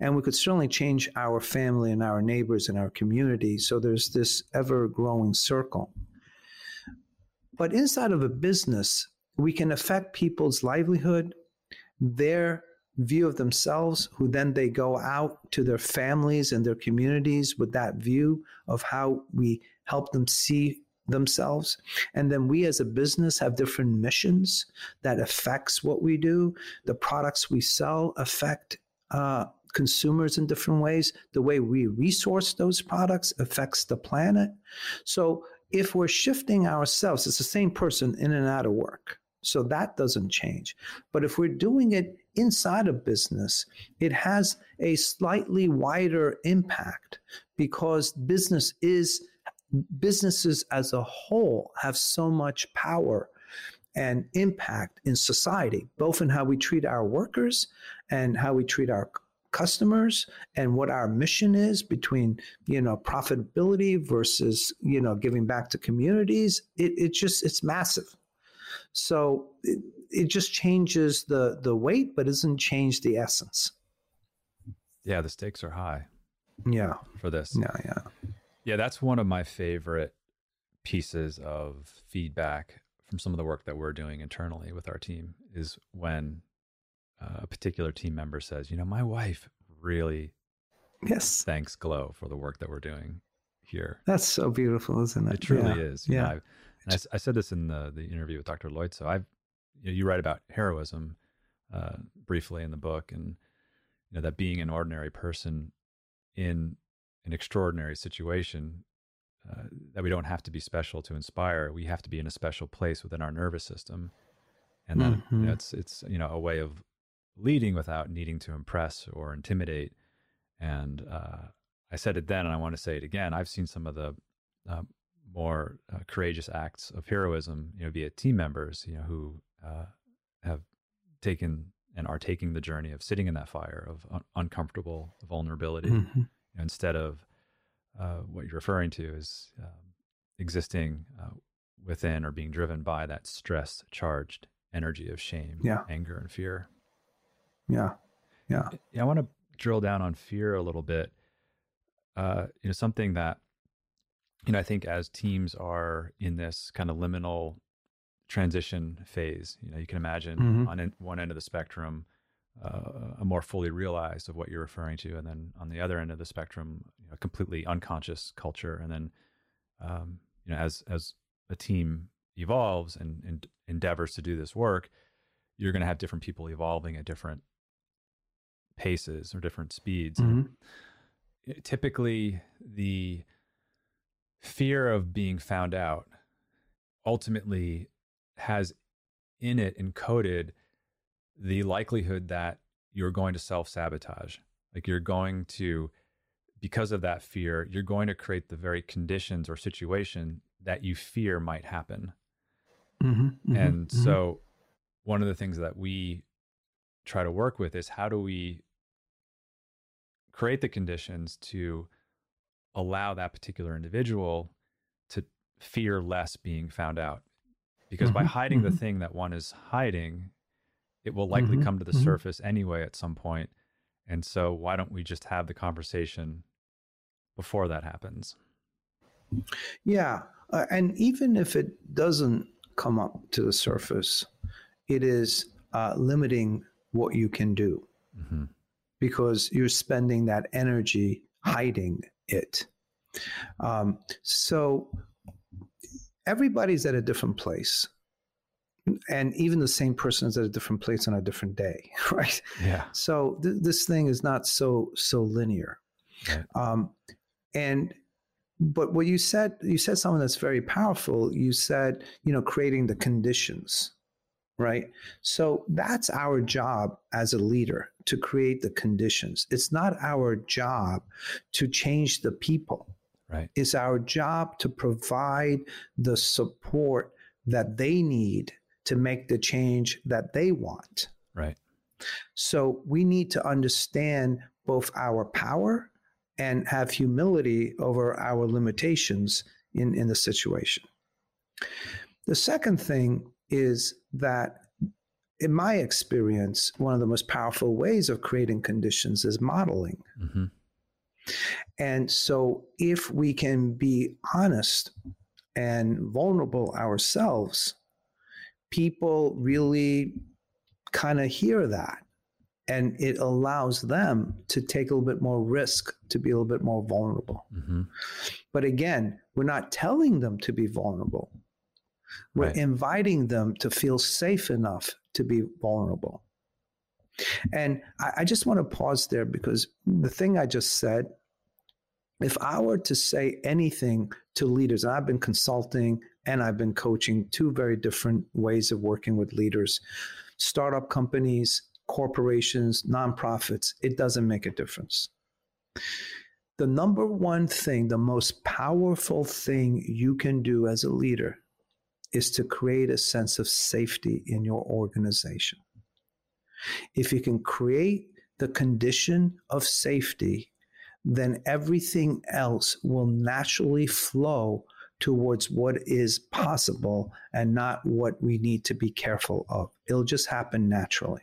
And we could certainly change our family and our neighbors and our community. So there's this ever growing circle. But inside of a business, we can affect people's livelihood, their view of themselves, who then they go out to their families and their communities with that view of how we help them see themselves and then we as a business have different missions that affects what we do the products we sell affect uh, consumers in different ways. The way we resource those products affects the planet. So if we're shifting ourselves, it's the same person in and out of work. So that doesn't change. But if we're doing it inside a business, it has a slightly wider impact because business is businesses as a whole have so much power and impact in society, both in how we treat our workers and how we treat our customers and what our mission is between you know profitability versus you know giving back to communities. It, it just it's massive. So it, it just changes the the weight but doesn't change the essence. Yeah the stakes are high yeah. for this. Yeah yeah yeah that's one of my favorite pieces of feedback from some of the work that we're doing internally with our team is when uh, a particular team member says, you know, my wife really yes thanks Glo for the work that we're doing here. That's so beautiful, isn't it? It truly yeah. is. You yeah. Know, I, I, said this in the, the interview with Dr. Lloyd. So I've, you, know, you write about heroism uh, briefly in the book and, you know, that being an ordinary person in an extraordinary situation uh, that we don't have to be special to inspire. We have to be in a special place within our nervous system. And then mm-hmm. you know, it's, it's, you know, a way of leading without needing to impress or intimidate. And uh, I said it then, and I want to say it again. I've seen some of the uh, more uh, courageous acts of heroism, you know, via team members, you know, who uh, have taken and are taking the journey of sitting in that fire of un- uncomfortable vulnerability mm-hmm. Know, instead of uh, what you're referring to is um, existing uh, within or being driven by that stress charged energy of shame, yeah. anger, and fear. Yeah. Yeah. Yeah. I want to drill down on fear a little bit. Uh, you know, something that, you know, I think as teams are in this kind of liminal transition phase, you know, you can imagine mm-hmm. on in, one end of the spectrum, uh, a more fully realized of what you're referring to, and then on the other end of the spectrum, you know, a completely unconscious culture, and then, um, you know, as as a team evolves and, and endeavors to do this work, you're going to have different people evolving at different paces or different speeds. Mm-hmm. Typically, the fear of being found out ultimately has in it encoded the likelihood that you're going to self sabotage. Like you're going to, because of that fear, you're going to create the very conditions or situation that you fear might happen. Mm-hmm, mm-hmm, and mm-hmm. so, one of the things that we try to work with is how do we create the conditions to allow that particular individual to fear less being found out. Because mm-hmm, by hiding mm-hmm. the thing that one is hiding, it will likely mm-hmm, come to the mm-hmm. surface anyway at some point. And so, why don't we just have the conversation before that happens? Yeah. Uh, and even if it doesn't come up to the surface, it is uh, limiting what you can do mm-hmm. because you're spending that energy hiding it. Um, so everybody's at a different place. And even the same person is at a different place on a different day, right? Yeah. So th- this thing is not so so linear. Right. Um, and but what you said, you said something that's very powerful. You said, you know, creating the conditions, right? So that's our job as a leader to create the conditions. It's not our job to change the people. Right. It's our job to provide the support that they need to make the change that they want. Right. So we need to understand both our power and have humility over our limitations in, in the situation. The second thing is that, in my experience, one of the most powerful ways of creating conditions is modeling. Mm-hmm. And so, if we can be honest and vulnerable ourselves, people really kind of hear that and it allows them to take a little bit more risk to be a little bit more vulnerable mm-hmm. but again we're not telling them to be vulnerable we're right. inviting them to feel safe enough to be vulnerable and I, I just want to pause there because the thing i just said if i were to say anything to leaders and i've been consulting and i've been coaching two very different ways of working with leaders startup companies corporations, nonprofits, it doesn't make a difference. The number one thing, the most powerful thing you can do as a leader is to create a sense of safety in your organization. If you can create the condition of safety, then everything else will naturally flow towards what is possible and not what we need to be careful of. It'll just happen naturally.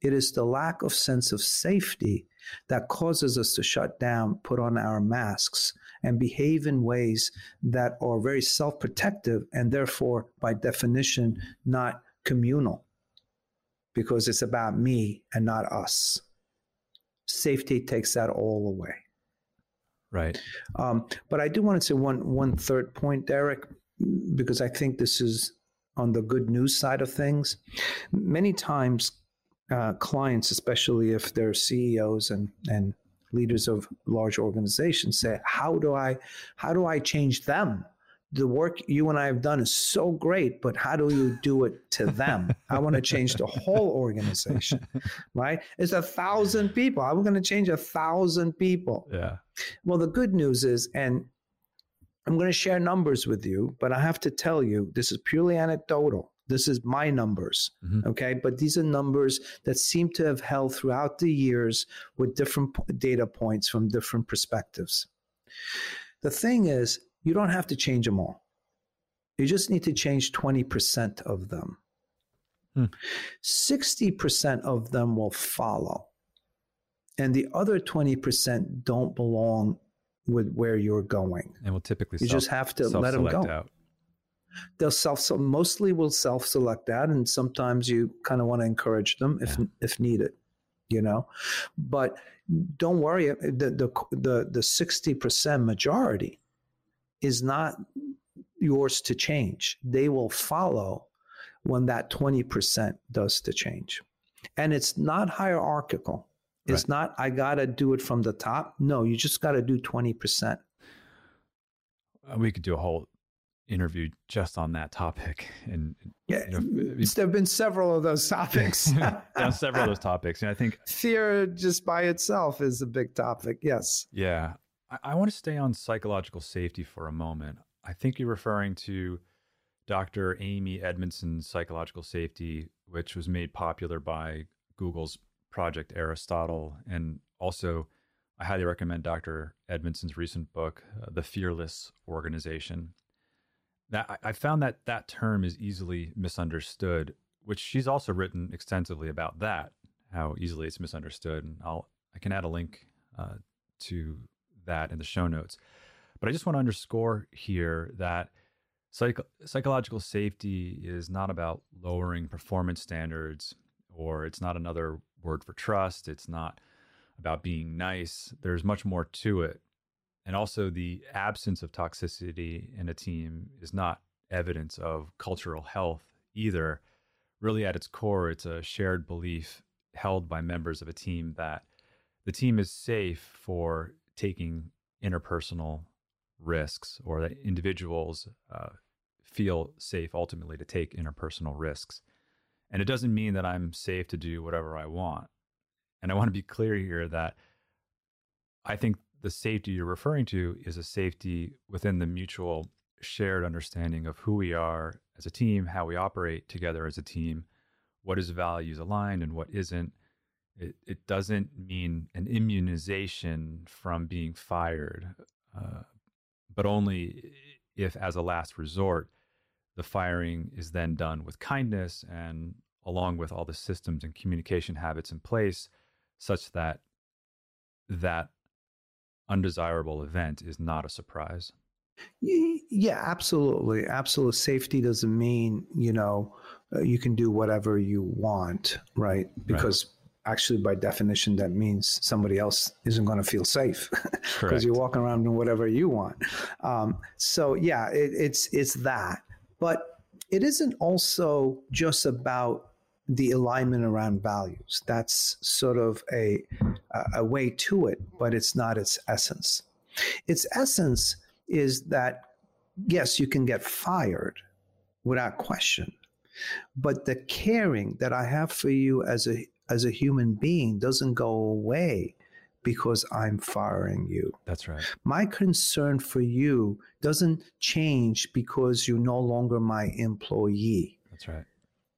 It is the lack of sense of safety that causes us to shut down, put on our masks, and behave in ways that are very self protective and therefore, by definition, not communal because it's about me and not us. Safety takes that all away. Right. Um, but I do want to say one one third point, Derik, because I think this is on the good news side of things. Many times uh, clients, especially if they're CEOs and and leaders of large organizations, say, "How do I how do I change them?" The work you and I have done is so great, but how do you do it to them? I want to change the whole organization, right? It's a thousand people. I'm going to change a thousand people. Yeah. Well, the good news is, and I'm going to share numbers with you, but I have to tell you, this is purely anecdotal. This is my numbers. Mm-hmm. Okay. But these are numbers that seem to have held throughout the years with different data points from different perspectives. The thing is, you don't have to change them all. You just need to change 20% of them. Hmm. 60% of them will follow. And the other 20% don't belong with where you're going. And will typically you self, just have to let them go. Out. They'll self so mostly will self select out, and sometimes you kind of want to encourage them if yeah. if needed, you know. But don't worry, the the the the sixty percent majority is not yours to change. They will follow when that twenty percent does the change, and it's not hierarchical. It's right. not I got to do it from the top. No, you just got to do twenty percent. Uh, we could do a whole interview just on that topic. And yeah, you know, there have been several of those topics. yeah, several of those topics. And I think fear just by itself is a big topic. Yes. Yeah. I, I want to stay on psychological safety for a moment. I think you're referring to Dr. Amy Edmondson's psychological safety, which was made popular by Google's Project Aristotle. And also, I highly recommend Dr. Edmondson's recent book, uh, The Fearless Organization that I found that that term is easily misunderstood, which she's also written extensively about that, how easily it's misunderstood. And I'll I can add a link uh, to that in the show notes. But I just want to underscore here that psych- psychological safety is not about lowering performance standards, or it's not another word for trust. It's not about being nice. There's much more to it. And also, the absence of toxicity in a team is not evidence of cultural health either. Really, at its core, it's a shared belief held by members of a team that the team is safe for taking interpersonal risks or that individuals uh, feel safe ultimately to take interpersonal risks. And it doesn't mean that I'm safe to do whatever I want. And I want to be clear here that I think the safety you're referring to is a safety within the mutual shared understanding of who we are as a team, how we operate together as a team, what is values aligned and what isn't. It, it doesn't mean an immunization from being fired, uh, but only if, as a last resort, the firing is then done with kindness and along with all the systems and communication habits in place, such that that undesirable event is not a surprise. Yeah, absolutely. Absolute safety doesn't mean, you know, uh, you can do whatever you want, right? Because right. Actually, by definition, that means somebody else isn't going to feel safe because you're walking around doing whatever you want. Um, so, yeah, it, it's it's that, but it isn't also just about the alignment around values. That's sort of a a way to it, but it's not its essence. Its essence is that yes, you can get fired without question, but the caring that I have for you as a as a human being doesn't go away because I'm firing you. That's right. My concern for you doesn't change because you're no longer my employee. That's right.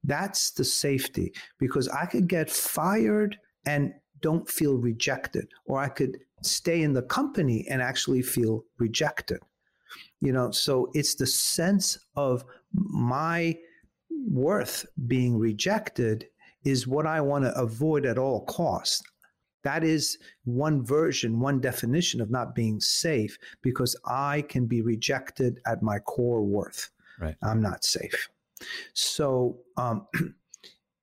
That's the safety because I could get fired and don't feel rejected, or I could stay in the company and actually feel rejected. You know, so it's the sense of my worth being rejected is what I want to avoid at all costs. That is one version, one definition of not being safe because I can be rejected at my core worth. Right. I'm not safe. So um,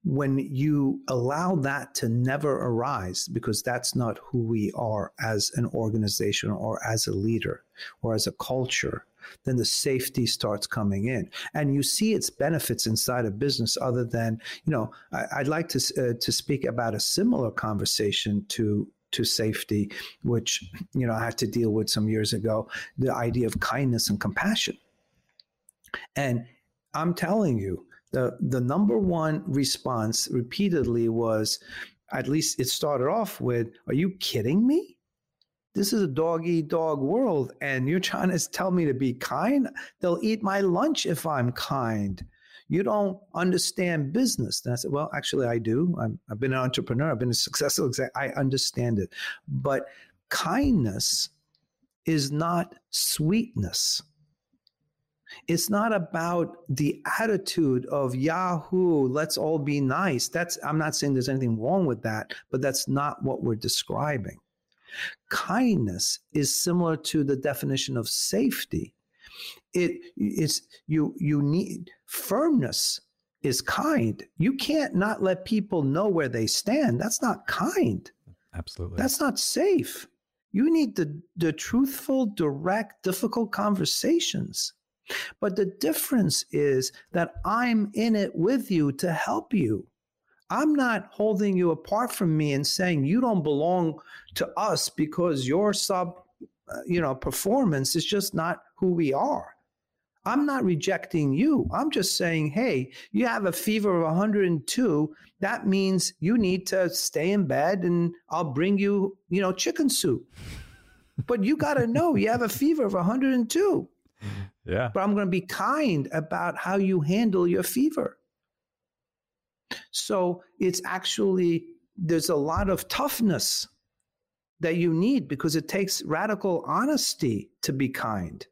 when you allow that to never arise, because that's not who we are as an organization or as a leader or as a culture, then the safety starts coming in, and you see its benefits inside a business. Other than you know, I, would like to uh, to speak about a similar conversation to to safety, which you know I had to deal with some years ago. The idea of kindness and compassion, and I'm telling you, the the number one response repeatedly was, at least it started off with, "Are you kidding me? This is a dog eat dog world, and you're trying to tell me to be kind? They'll eat my lunch if I'm kind." You don't understand business. And I said, Well, actually, I do. i have been an entrepreneur, I've been a successful. I understand it. But kindness is not sweetness. It's not about the attitude of Yahoo, let's all be nice. That's I'm not saying there's anything wrong with that, but that's not what we're describing. Kindness is similar to the definition of safety. It's you you need firmness is kind. You can't not let people know where they stand. That's not kind. Absolutely. That's not safe. You need the, the truthful, direct, difficult conversations. But the difference is that I'm in it with you to help you. I'm not holding you apart from me and saying you don't belong to us because your sub uh, you know performance is just not who we are. I'm not rejecting you. I'm just saying, hey, you have a fever of 102. That means you need to stay in bed and I'll bring you, you know, chicken soup. But you got to know you have a fever of 102. Yeah. But I'm going to be kind about how you handle your fever. So it's actually, there's a lot of toughness that you need because it takes radical honesty to be kind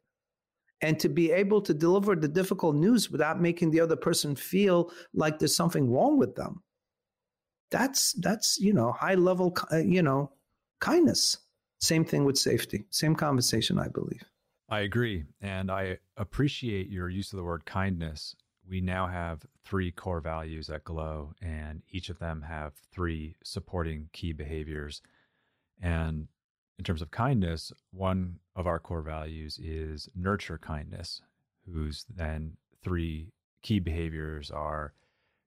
and to be able to deliver the difficult news without making the other person feel like there's something wrong with them. That's, that's, you know, high level, uh, you know, kindness. Same thing with safety. Same conversation, I believe. I agree. And I appreciate your use of the word kindness. We now have three core values at Glo, and each of them have three supporting key behaviors. And in terms of kindness, one of our core values is nurture kindness, whose then three key behaviors are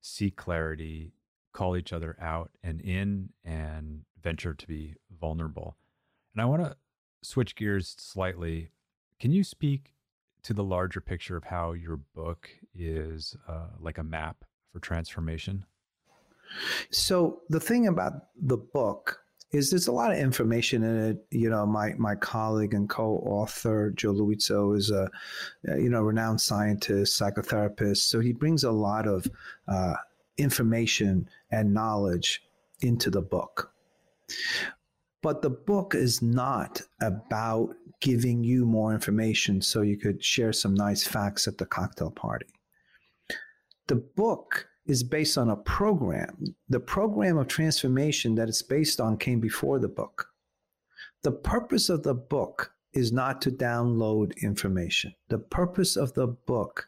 seek clarity, call each other out and in, and venture to be vulnerable. And I want to switch gears slightly. Can you speak to the larger picture of how your book is uh, like a map for transformation? So, the thing about the book is there's a lot of information in it. You know, my my colleague and co-author Joe Loizzo is a you know renowned scientist, psychotherapist, so he brings a lot of uh, information and knowledge into the book. But the book is not about giving you more information so you could share some nice facts at the cocktail party. The book is based on a program. The program of transformation that it's based on came before the book. The purpose of the book is not to download information. The purpose of the book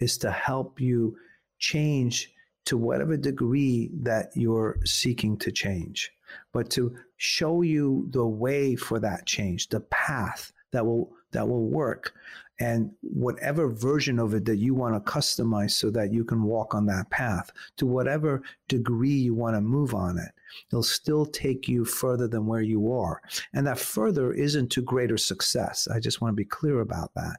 is to help you change to whatever degree that you're seeking to change, but to show you the way for that change, the path that will that will work and whatever version of it that you want to customize so that you can walk on that path to whatever degree you want to move on it it'll still take you further than where you are. And that further isn't to greater success i just want to be clear about that.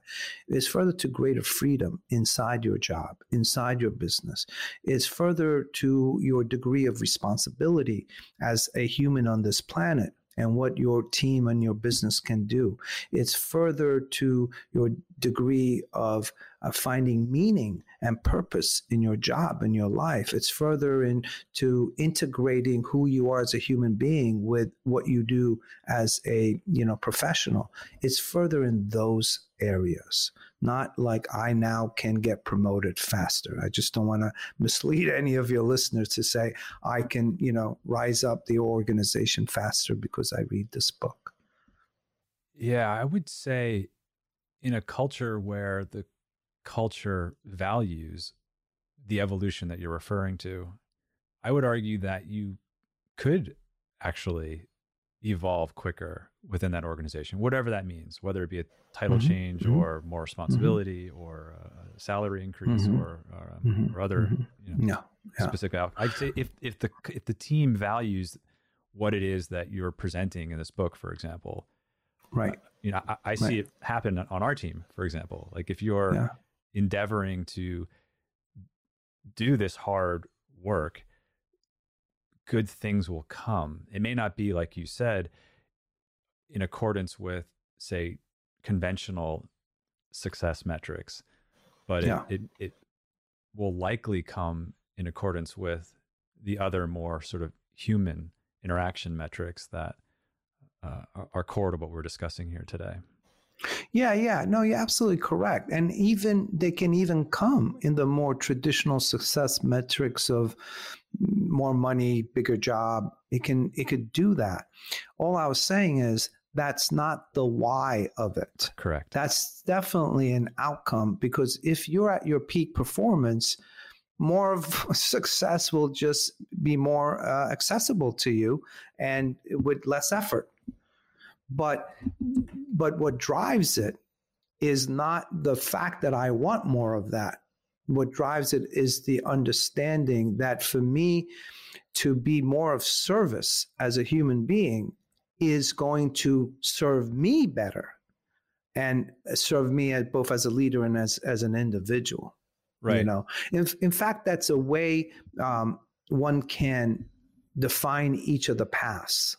It's further to greater freedom inside your job inside your business. It's further to your degree of responsibility as a human on this planet and what your team and your business can do. It's further to your degree of uh, finding meaning and purpose in your job in your life. It's further into integrating who you are as a human being with what you do as a you know professional. It's further in those areas not like I now can get promoted faster. I just don't want to mislead any of your listeners to say I can, you know, rise up the organization faster because I read this book. Yeah, I would say in a culture where the culture values the evolution that you're referring to, I would argue that you could actually evolve quicker within that organization, whatever that means, whether it be a title mm-hmm. change mm-hmm. or more responsibility mm-hmm. or a salary increase mm-hmm. or or, um, mm-hmm. or other mm-hmm. you know, no. yeah. specific. I'd say if if the if the team values what it is that you're presenting in this book, for example, right? Uh, you know, I, I see right. it happen on our team, for example. Like if you're yeah. endeavoring to do this hard work good things will come. It may not be, like you said, in accordance with, say, conventional success metrics, but yeah. it, it, it will likely come in accordance with the other more sort of human interaction metrics that uh, are core to what we're discussing here today. Yeah, yeah. No, you're absolutely correct. And even they can even come in the more traditional success metrics of more money, bigger job. It can it could do that. All I was saying is that's not the why of it. Correct. That's definitely an outcome because if you're at your peak performance, more of success will just be more uh, accessible to you and with less effort. But but what drives it is not the fact that I want more of that. What drives it is the understanding that for me to be more of service as a human being is going to serve me better and serve me as both as a leader and as as an individual. Right. You know, in in fact, that's a way um, one can define each of the paths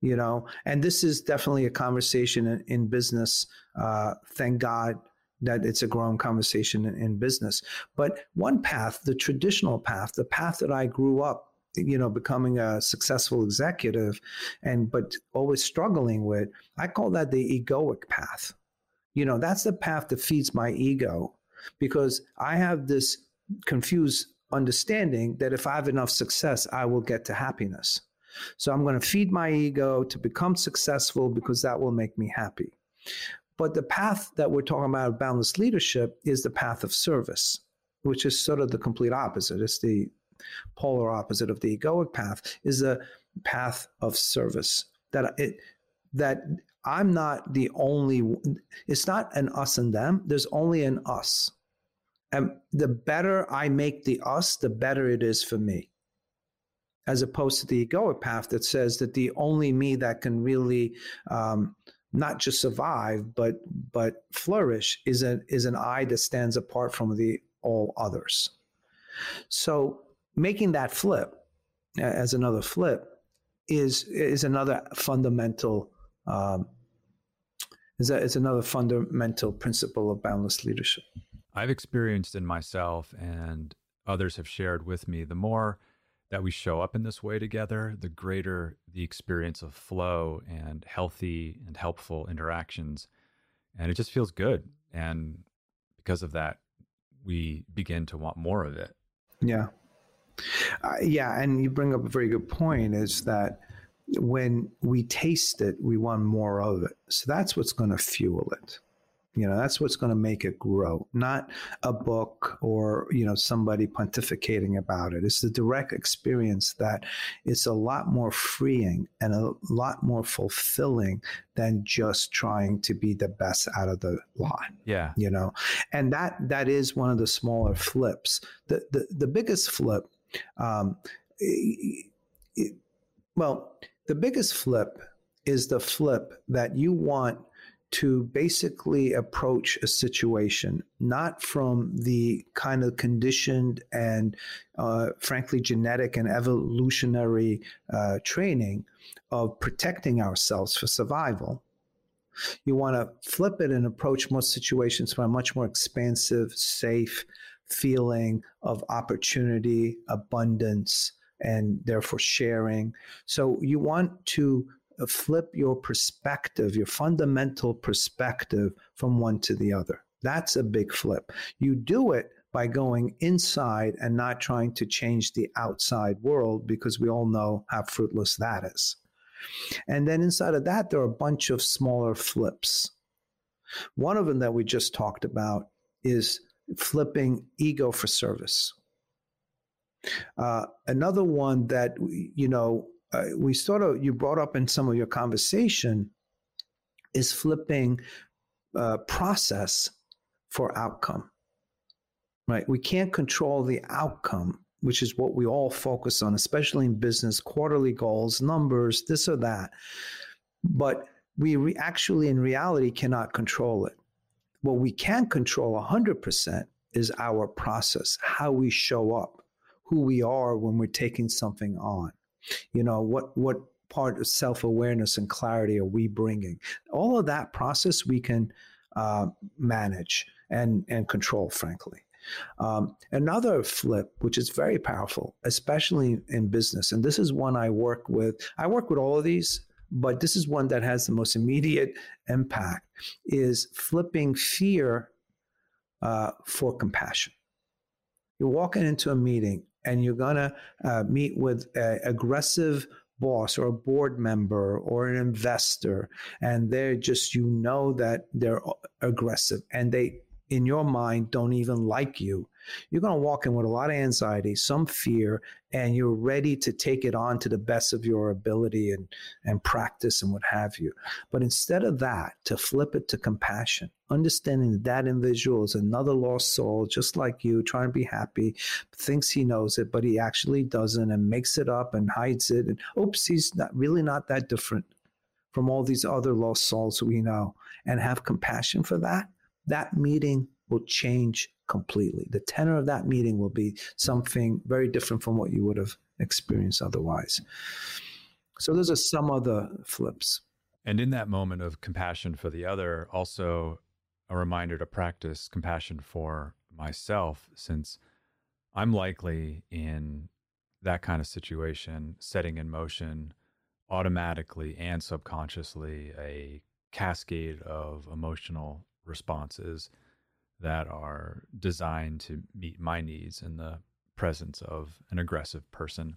you know? And this is definitely a conversation in, in business uh, thank god that it's a growing conversation in, in business. But one path the traditional path the path that i grew up you know becoming a successful executive and but always struggling with i call that the egoic path. You know that's the path that feeds my ego because i have this confused understanding that if i have enough success i will get to happiness so I'm going to feed my ego to become successful because that will make me happy. But the path that we're talking about, boundless leadership, is the path of service, which is sort of the complete opposite. It's the polar opposite of the egoic path, is the path of service. That it that I'm not the only. It's not an us and them. There's only an us, and the better I make the us, the better it is for me as opposed to the egoic path that says that the only me that can really um, not just survive but but flourish is a is an I that stands apart from the all others. So making that flip as another flip is is another fundamental um, is that is another fundamental principle of boundless leadership. I've experienced in myself and others have shared with me the more that we show up in this way together, the greater the experience of flow and healthy and helpful interactions. And it just feels good. And because of that, we begin to want more of it. Yeah. Uh, yeah. And you bring up a very good point is that when we taste it, we want more of it. So that's what's going to fuel it. You know, that's what's going to make it grow, not a book or, you know, somebody pontificating about it. It's the direct experience that it's a lot more freeing and a lot more fulfilling than just trying to be the best out of the lot. Yeah. You know, and that that is one of the smaller flips. The the, the biggest flip, um, it, it, well, the biggest flip is the flip that you want to basically approach a situation not from the kind of conditioned and uh, frankly genetic and evolutionary uh, training of protecting ourselves for survival. You want to flip it and approach most situations from a much more expansive safe feeling of opportunity abundance and therefore sharing. So you want to flip your perspective, your fundamental perspective from one to the other. That's a big flip. You do it by going inside and not trying to change the outside world because we all know how fruitless that is. And then inside of that, there are a bunch of smaller flips. One of them that we just talked about is flipping ego for service. Uh, another one that, you know, uh, we sort of you brought up in some of your conversation is flipping uh, process for outcome right? We can't control the outcome which is what we all focus on especially in business quarterly goals numbers this or that. But we re- actually in reality cannot control it. What we can control 100% is our process how we show up who we are when we're taking something on you know, what what part of self awareness and clarity are we bringing? All of that process we can uh, manage and and control, frankly. Um, another flip, which is very powerful, especially in business, and this is one I work with. I work with all of these, but this is one that has the most immediate impact. Is flipping fear uh, for compassion. You're walking into a meeting and you're going to uh, meet with an aggressive boss or a board member or an investor and they're just you know that they're aggressive and they in your mind don't even like you you're going to walk in with a lot of anxiety, some fear, and you're ready to take it on to the best of your ability and, and practice and what have you. But instead of that, to flip it to compassion, understanding that that individual is another lost soul, just like you, trying to be happy, thinks he knows it, but he actually doesn't and makes it up and hides it. And oops, he's not really not that different from all these other lost souls we know and have compassion for that, that meeting will change completely. The tenor of that meeting will be something very different from what you would have experienced otherwise. So those are some other flips. And in that moment of compassion for the other, also a reminder to practice compassion for myself, since I'm likely in that kind of situation, setting in motion automatically and subconsciously a cascade of emotional responses that are designed to meet my needs in the presence of an aggressive person.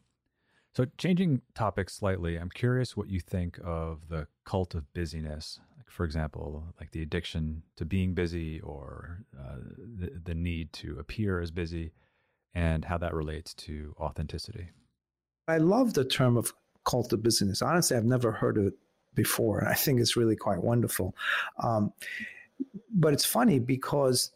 So, changing topics slightly, I'm curious what you think of the cult of busyness. Like, for example, like the addiction to being busy or uh, the, the need to appear as busy, and how that relates to authenticity. I love the term of cult of busyness. Honestly, I've never heard of it before, and I think it's really quite wonderful. Um, but it's funny because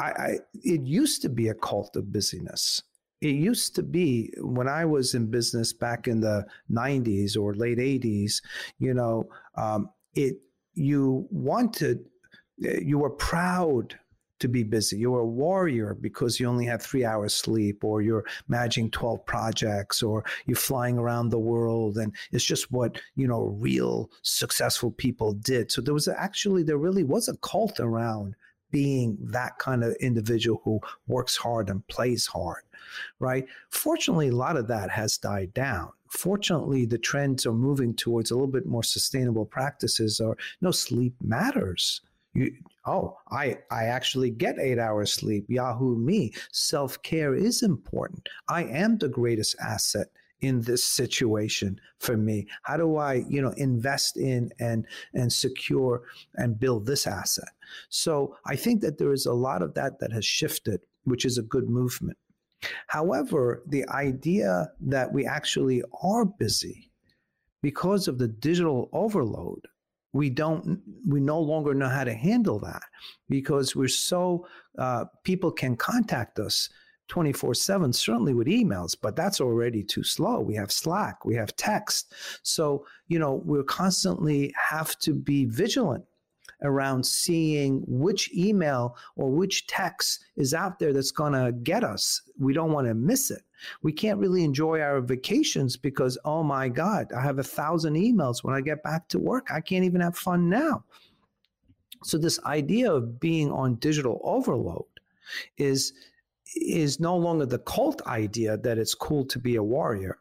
I, I, it used to be a cult of busyness. It used to be when I was in business back in the 90s or late 80s, you know, um, it you wanted you were proud to be busy. You're a warrior because you only had three hours sleep, or you're managing 12 projects, or you're flying around the world. And it's just what, you know, real successful people did. So there was actually, there really was a cult around being that kind of individual who works hard and plays hard, right? Fortunately, a lot of that has died down. Fortunately, the trends are moving towards a little bit more sustainable practices or no sleep matters you, oh, I, I actually get eight hours sleep. Yahoo me. Self care is important. I am the greatest asset in this situation for me. How do I, you know, invest in and and secure and build this asset? So I think that there is a lot of that that has shifted, which is a good movement. However, the idea that we actually are busy because of the digital overload we don't we no longer know how to handle that because we're so uh, people can contact us 24 7 certainly with emails but that's already too slow. We have slack we have text. So you know we're constantly have to be vigilant around seeing which email or which text is out there that's going to get us. We don't want to miss it. We can't really enjoy our vacations because, oh my God, I have a thousand emails when I get back to work. I can't even have fun now. So, this idea of being on digital overload is is no longer the cult idea that it's cool to be a warrior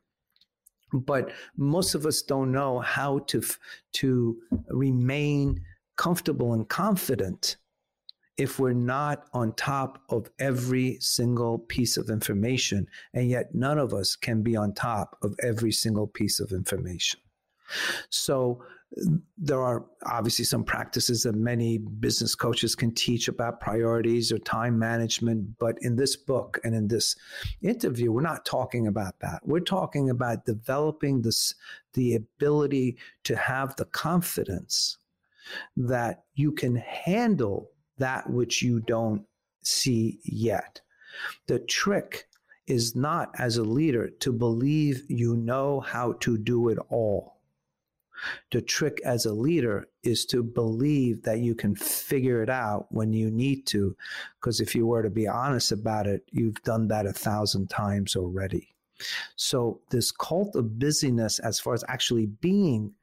but most of us don't know how to to remain comfortable and confident if we're not on top of every single piece of information. And yet, none of us can be on top of every single piece of information. So, there are obviously some practices that many business coaches can teach about priorities or time management. But in this book and in this interview, we're not talking about that. We're talking about developing this, the ability to have the confidence that you can handle that which you don't see yet. The trick is not as a leader to believe you know how to do it all. The trick as a leader is to believe that you can figure it out when you need to. Because if you were to be honest about it, you've done that a thousand times already. So, this cult of busyness, as far as actually being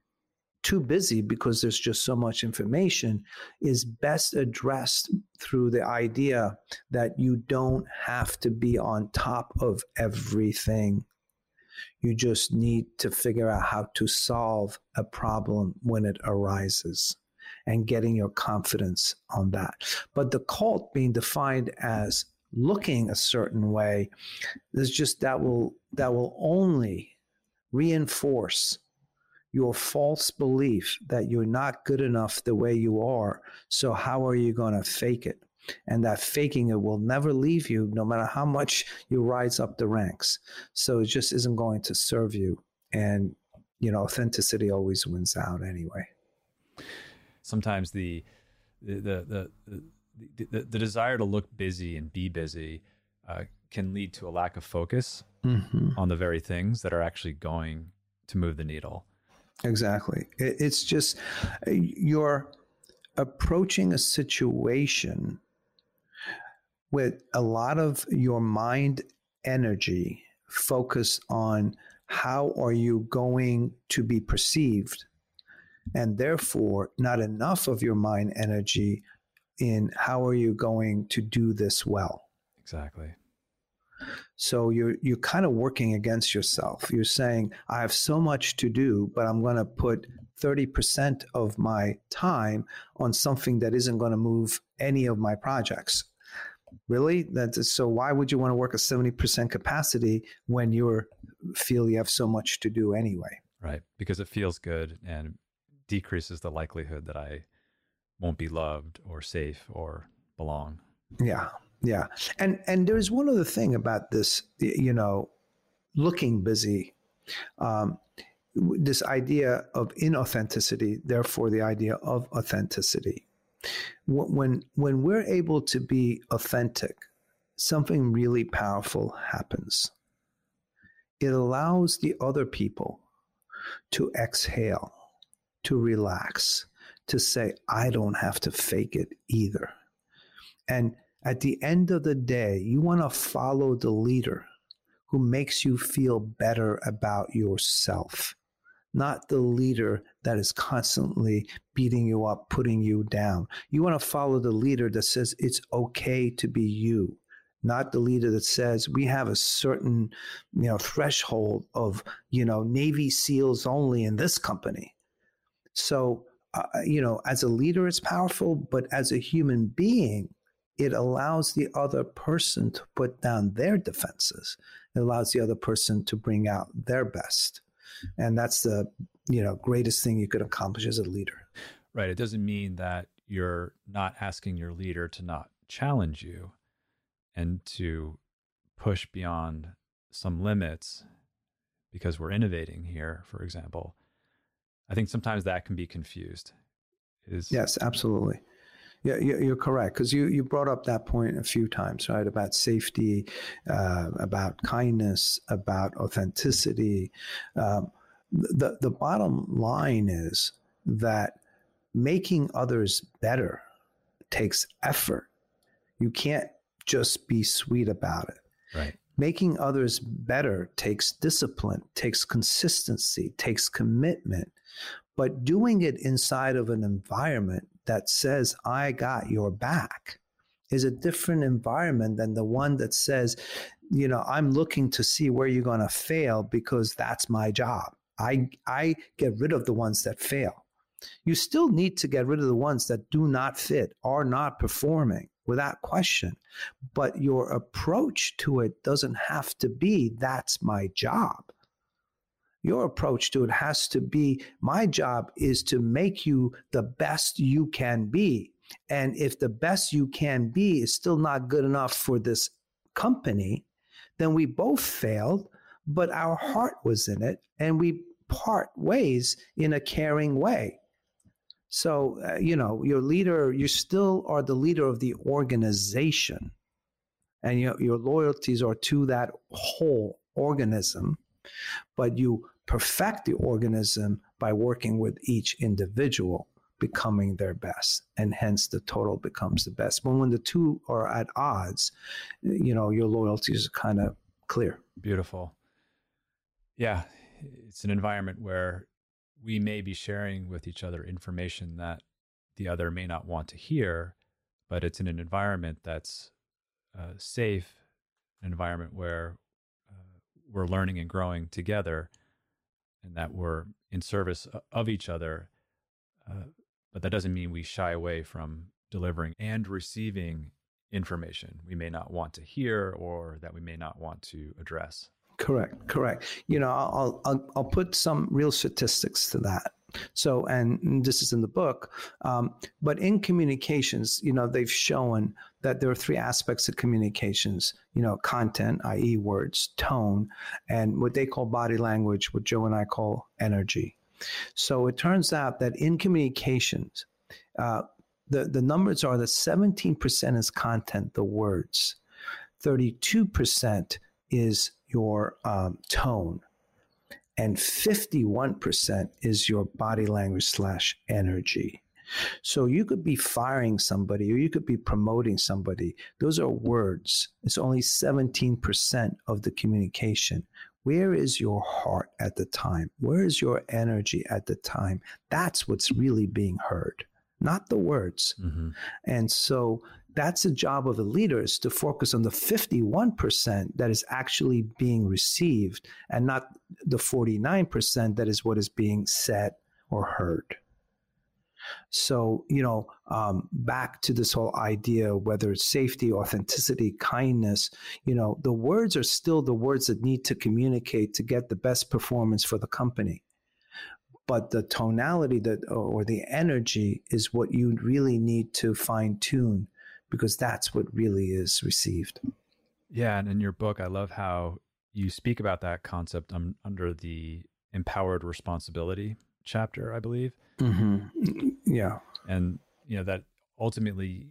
too busy because there's just so much information is best addressed through the idea that you don't have to be on top of everything. You just need to figure out how to solve a problem when it arises and getting your confidence on that. But the cult being defined as looking a certain way, is just that will that will only reinforce your false belief that you're not good enough the way you are. So, how are you going to fake it? And that faking it will never leave you, no matter how much you rise up the ranks. So, it just isn't going to serve you. And, you know, authenticity always wins out anyway. Sometimes the, the, the, the, the, the desire to look busy and be busy uh, can lead to a lack of focus mm-hmm. on the very things that are actually going to move the needle. Exactly. It's just uh, you're approaching a situation with a lot of your mind energy focused on how are you going to be perceived? And therefore not enough of your mind energy in how are you going to do this well? Exactly so you're you're kind of working against yourself. You're saying, I have so much to do, but I'm going to put 30% of my time on something that isn't going to move any of my projects. Really? That's so why would you want to work a 70% capacity when you feel you have so much to do anyway? Right. Because it feels good and decreases the likelihood that I won't be loved or safe or belong. Yeah. Yeah. And and there's one other thing about this, you know, looking busy. Um, this idea of inauthenticity, therefore the idea of authenticity. When when we're able to be authentic, something really powerful happens. It allows the other people to exhale, to relax, to say, I don't have to fake it either. And at the end of the day, you want to follow the leader who makes you feel better about yourself, not the leader that is constantly beating you up, putting you down. You want to follow the leader that says it's okay to be you not the leader that says we have a certain you know threshold of you know navy seals only in this company so uh, you know as a leader it's powerful but as a human being it allows the other person to put down their defenses. It allows the other person to bring out their best. And that's the you know greatest thing you could accomplish as a leader. Right. It doesn't mean that you're not asking your leader to not challenge you and to push beyond some limits because we're innovating here, for example, I think sometimes that can be confused. Is yes, absolutely. Yeah, you're correct because you, you brought up that point a few times, right? About safety, uh, about kindness, about authenticity. Um, the the bottom line is that making others better takes effort. You can't just be sweet about it. Right. Making others better takes discipline, takes consistency, takes commitment. But doing it inside of an environment that says, I got your back, is a different environment than the one that says, you know, I'm looking to see where you're going to fail because that's my job. I, I get rid of the ones that fail. You still need to get rid of the ones that do not fit, are not performing without question. But your approach to it doesn't have to be that's my job. Your approach to it has to be my job is to make you the best you can be. And if the best you can be is still not good enough for this company, then we both failed, but our heart was in it and we part ways in a caring way. So, uh, you know, your leader, you still are the leader of the organization, and your, your loyalties are to that whole organism, but you perfect the organism by working with each individual becoming their best and hence the total becomes the best. But when the two are at odds you know your loyalties are kind of clear. Beautiful. Yeah it's an environment where we may be sharing with each other information that the other may not want to hear, but it's in an environment that's uh, safe, an environment where we're learning and growing together, and that we're in service of each other. Uh, but that doesn't mean we shy away from delivering and receiving information we may not want to hear or that we may not want to address. Correct, correct. You know, I'll, I'll, I'll put some real statistics to that. So, and this is in the book, um, but in communications, you know, they've shown that there are three aspects of communications, you know, content, i.e., words, tone, and what they call body language, what Joe and I call energy. So it turns out that in communications, uh, the, the numbers are that 17% is content, the words, 32% is your um, tone, and 51% is your body language slash energy. So you could be firing somebody or you could be promoting somebody. Those are words. It's only 17% of the communication. Where is your heart at the time? Where is your energy at the time? That's what's really being heard, not the words. Mm-hmm. And so that's the job of the leaders to focus on the 51% that is actually being received and not the 49% that is what is being said or heard. So, you know, um, back to this whole idea, whether it's safety, authenticity, kindness, you know, the words are still the words that need to communicate to get the best performance for the company. but the tonality that or the energy is what you really need to fine tune because that's what really is received. Yeah, and in your book, I love how you speak about that concept um, under the empowered responsibility chapter, I believe. Mm-hmm. Yeah, and you know that ultimately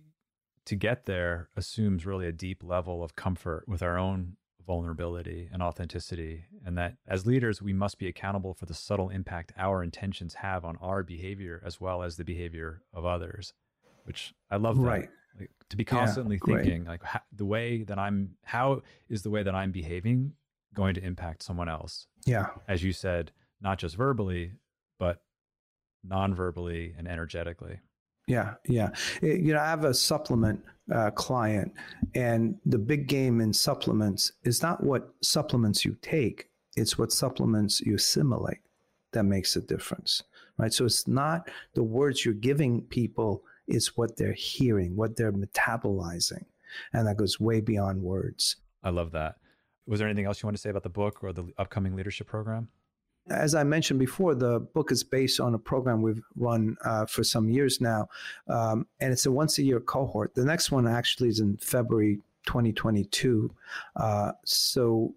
to get there assumes really a deep level of comfort with our own vulnerability and authenticity and that as leaders we must be accountable for the subtle impact our intentions have on our behavior as well as the behavior of others which i love that right like, to be constantly yeah, thinking like how, the way that i'm how is the way that i'm behaving going to impact someone else yeah as you said not just verbally but non-verbally and energetically yeah, yeah. It, you know, I have a supplement uh, client, and the big game in supplements is not what supplements you take; it's what supplements you assimilate that makes a difference, right? So it's not the words you're giving people; it's what they're hearing, what they're metabolizing, and that goes way beyond words. I love that. Was there anything else you want to say about the book or the upcoming leadership program? As I mentioned before, the book is based on a program we've run uh, for some years now, um, and it's a once a year cohort. The next one actually is in February 2022. Uh, so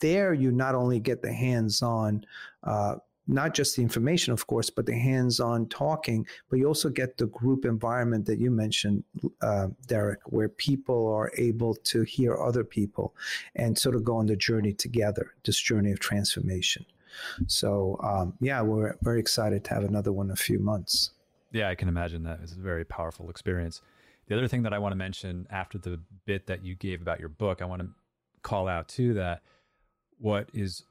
there, you not only get the hands on uh, not just the information, of course, but the hands on talking, but you also get the group environment that you mentioned, uh, Derik, where people are able to hear other people and sort of go on the journey together, this journey of transformation. So um, yeah, we're very excited to have another one in a few months. Yeah, I can imagine that. It's a very powerful experience. The other thing that I want to mention after the bit that you gave about your book, I want to call out too that what is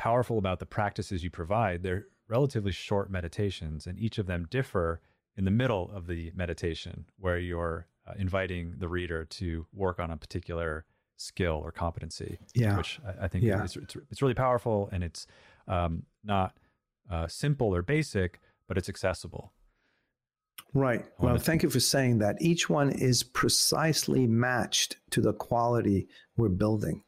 powerful about the practices you provide, they're relatively short meditations, and each of them differ in the middle of the meditation, where you're uh, inviting the reader to work on a particular skill or competency. Yeah, which I, I think yeah. it's, it's, it's really powerful, and it's um, not uh, simple or basic, but it's accessible. Right. Well, thank you for saying that. Each one is precisely matched to the quality we're building.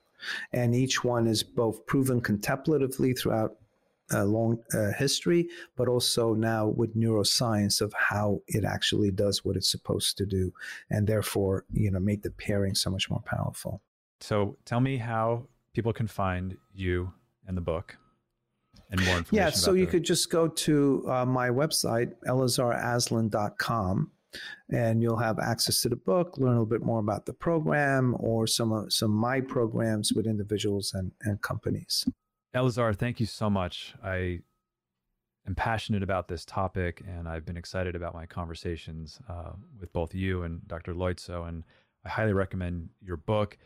And each one is both proven contemplatively throughout a long uh, history, but also now with neuroscience of how it actually does what it's supposed to do, and therefore, you know, make the pairing so much more powerful. So, tell me how people can find you and the book and more information? Yeah, so you the... could just go to uh, my website, elazaraslan.com, and you'll have access to the book, learn a little bit more about the program or some of some of my programs with individuals and, and companies. Elazar, thank you so much. I am passionate about this topic, and I've been excited about my conversations uh, with both you and Dr. Loizzo, and I highly recommend your book.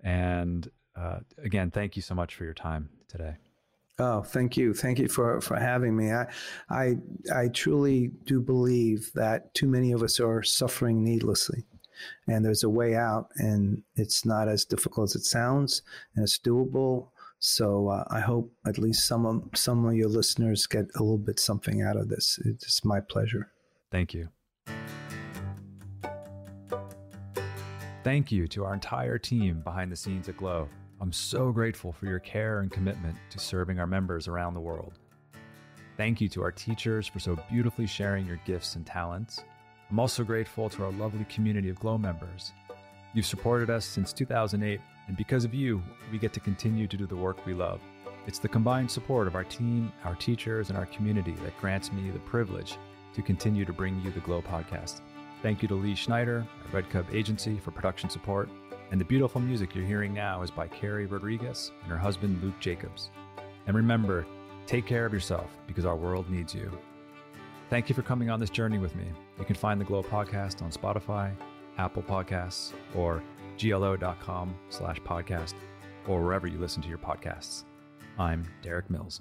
And uh, again, thank you so much for your time today. Oh, thank you. Thank you for, for having me. I, I, I truly do believe that too many of us are suffering needlessly. And there's a way out, and it's not as difficult as it sounds, and it's doable. So uh, I hope at least some of some of your listeners get a little bit something out of this. It's my pleasure. Thank you. Thank you to our entire team behind the scenes at Glo. I'm so grateful for your care and commitment to serving our members around the world. Thank you to our teachers for so beautifully sharing your gifts and talents. I'm also grateful to our lovely community of Glo members. You've supported us since 2008, and because of you, we get to continue to do the work we love. It's the combined support of our team, our teachers, and our community that grants me the privilege to continue to bring you the Glo podcast. Thank you to Lee Schneider, our Red Cup agency, for production support, and the beautiful music you're hearing now is by Carrie Rodriguez and her husband Luke Jacobs. And remember, take care of yourself because our world needs you. Thank you for coming on this journey with me. You can find the Glo podcast on Spotify, Apple Podcasts, or glo.com slash podcast, or wherever you listen to your podcasts. I'm Derik Mills.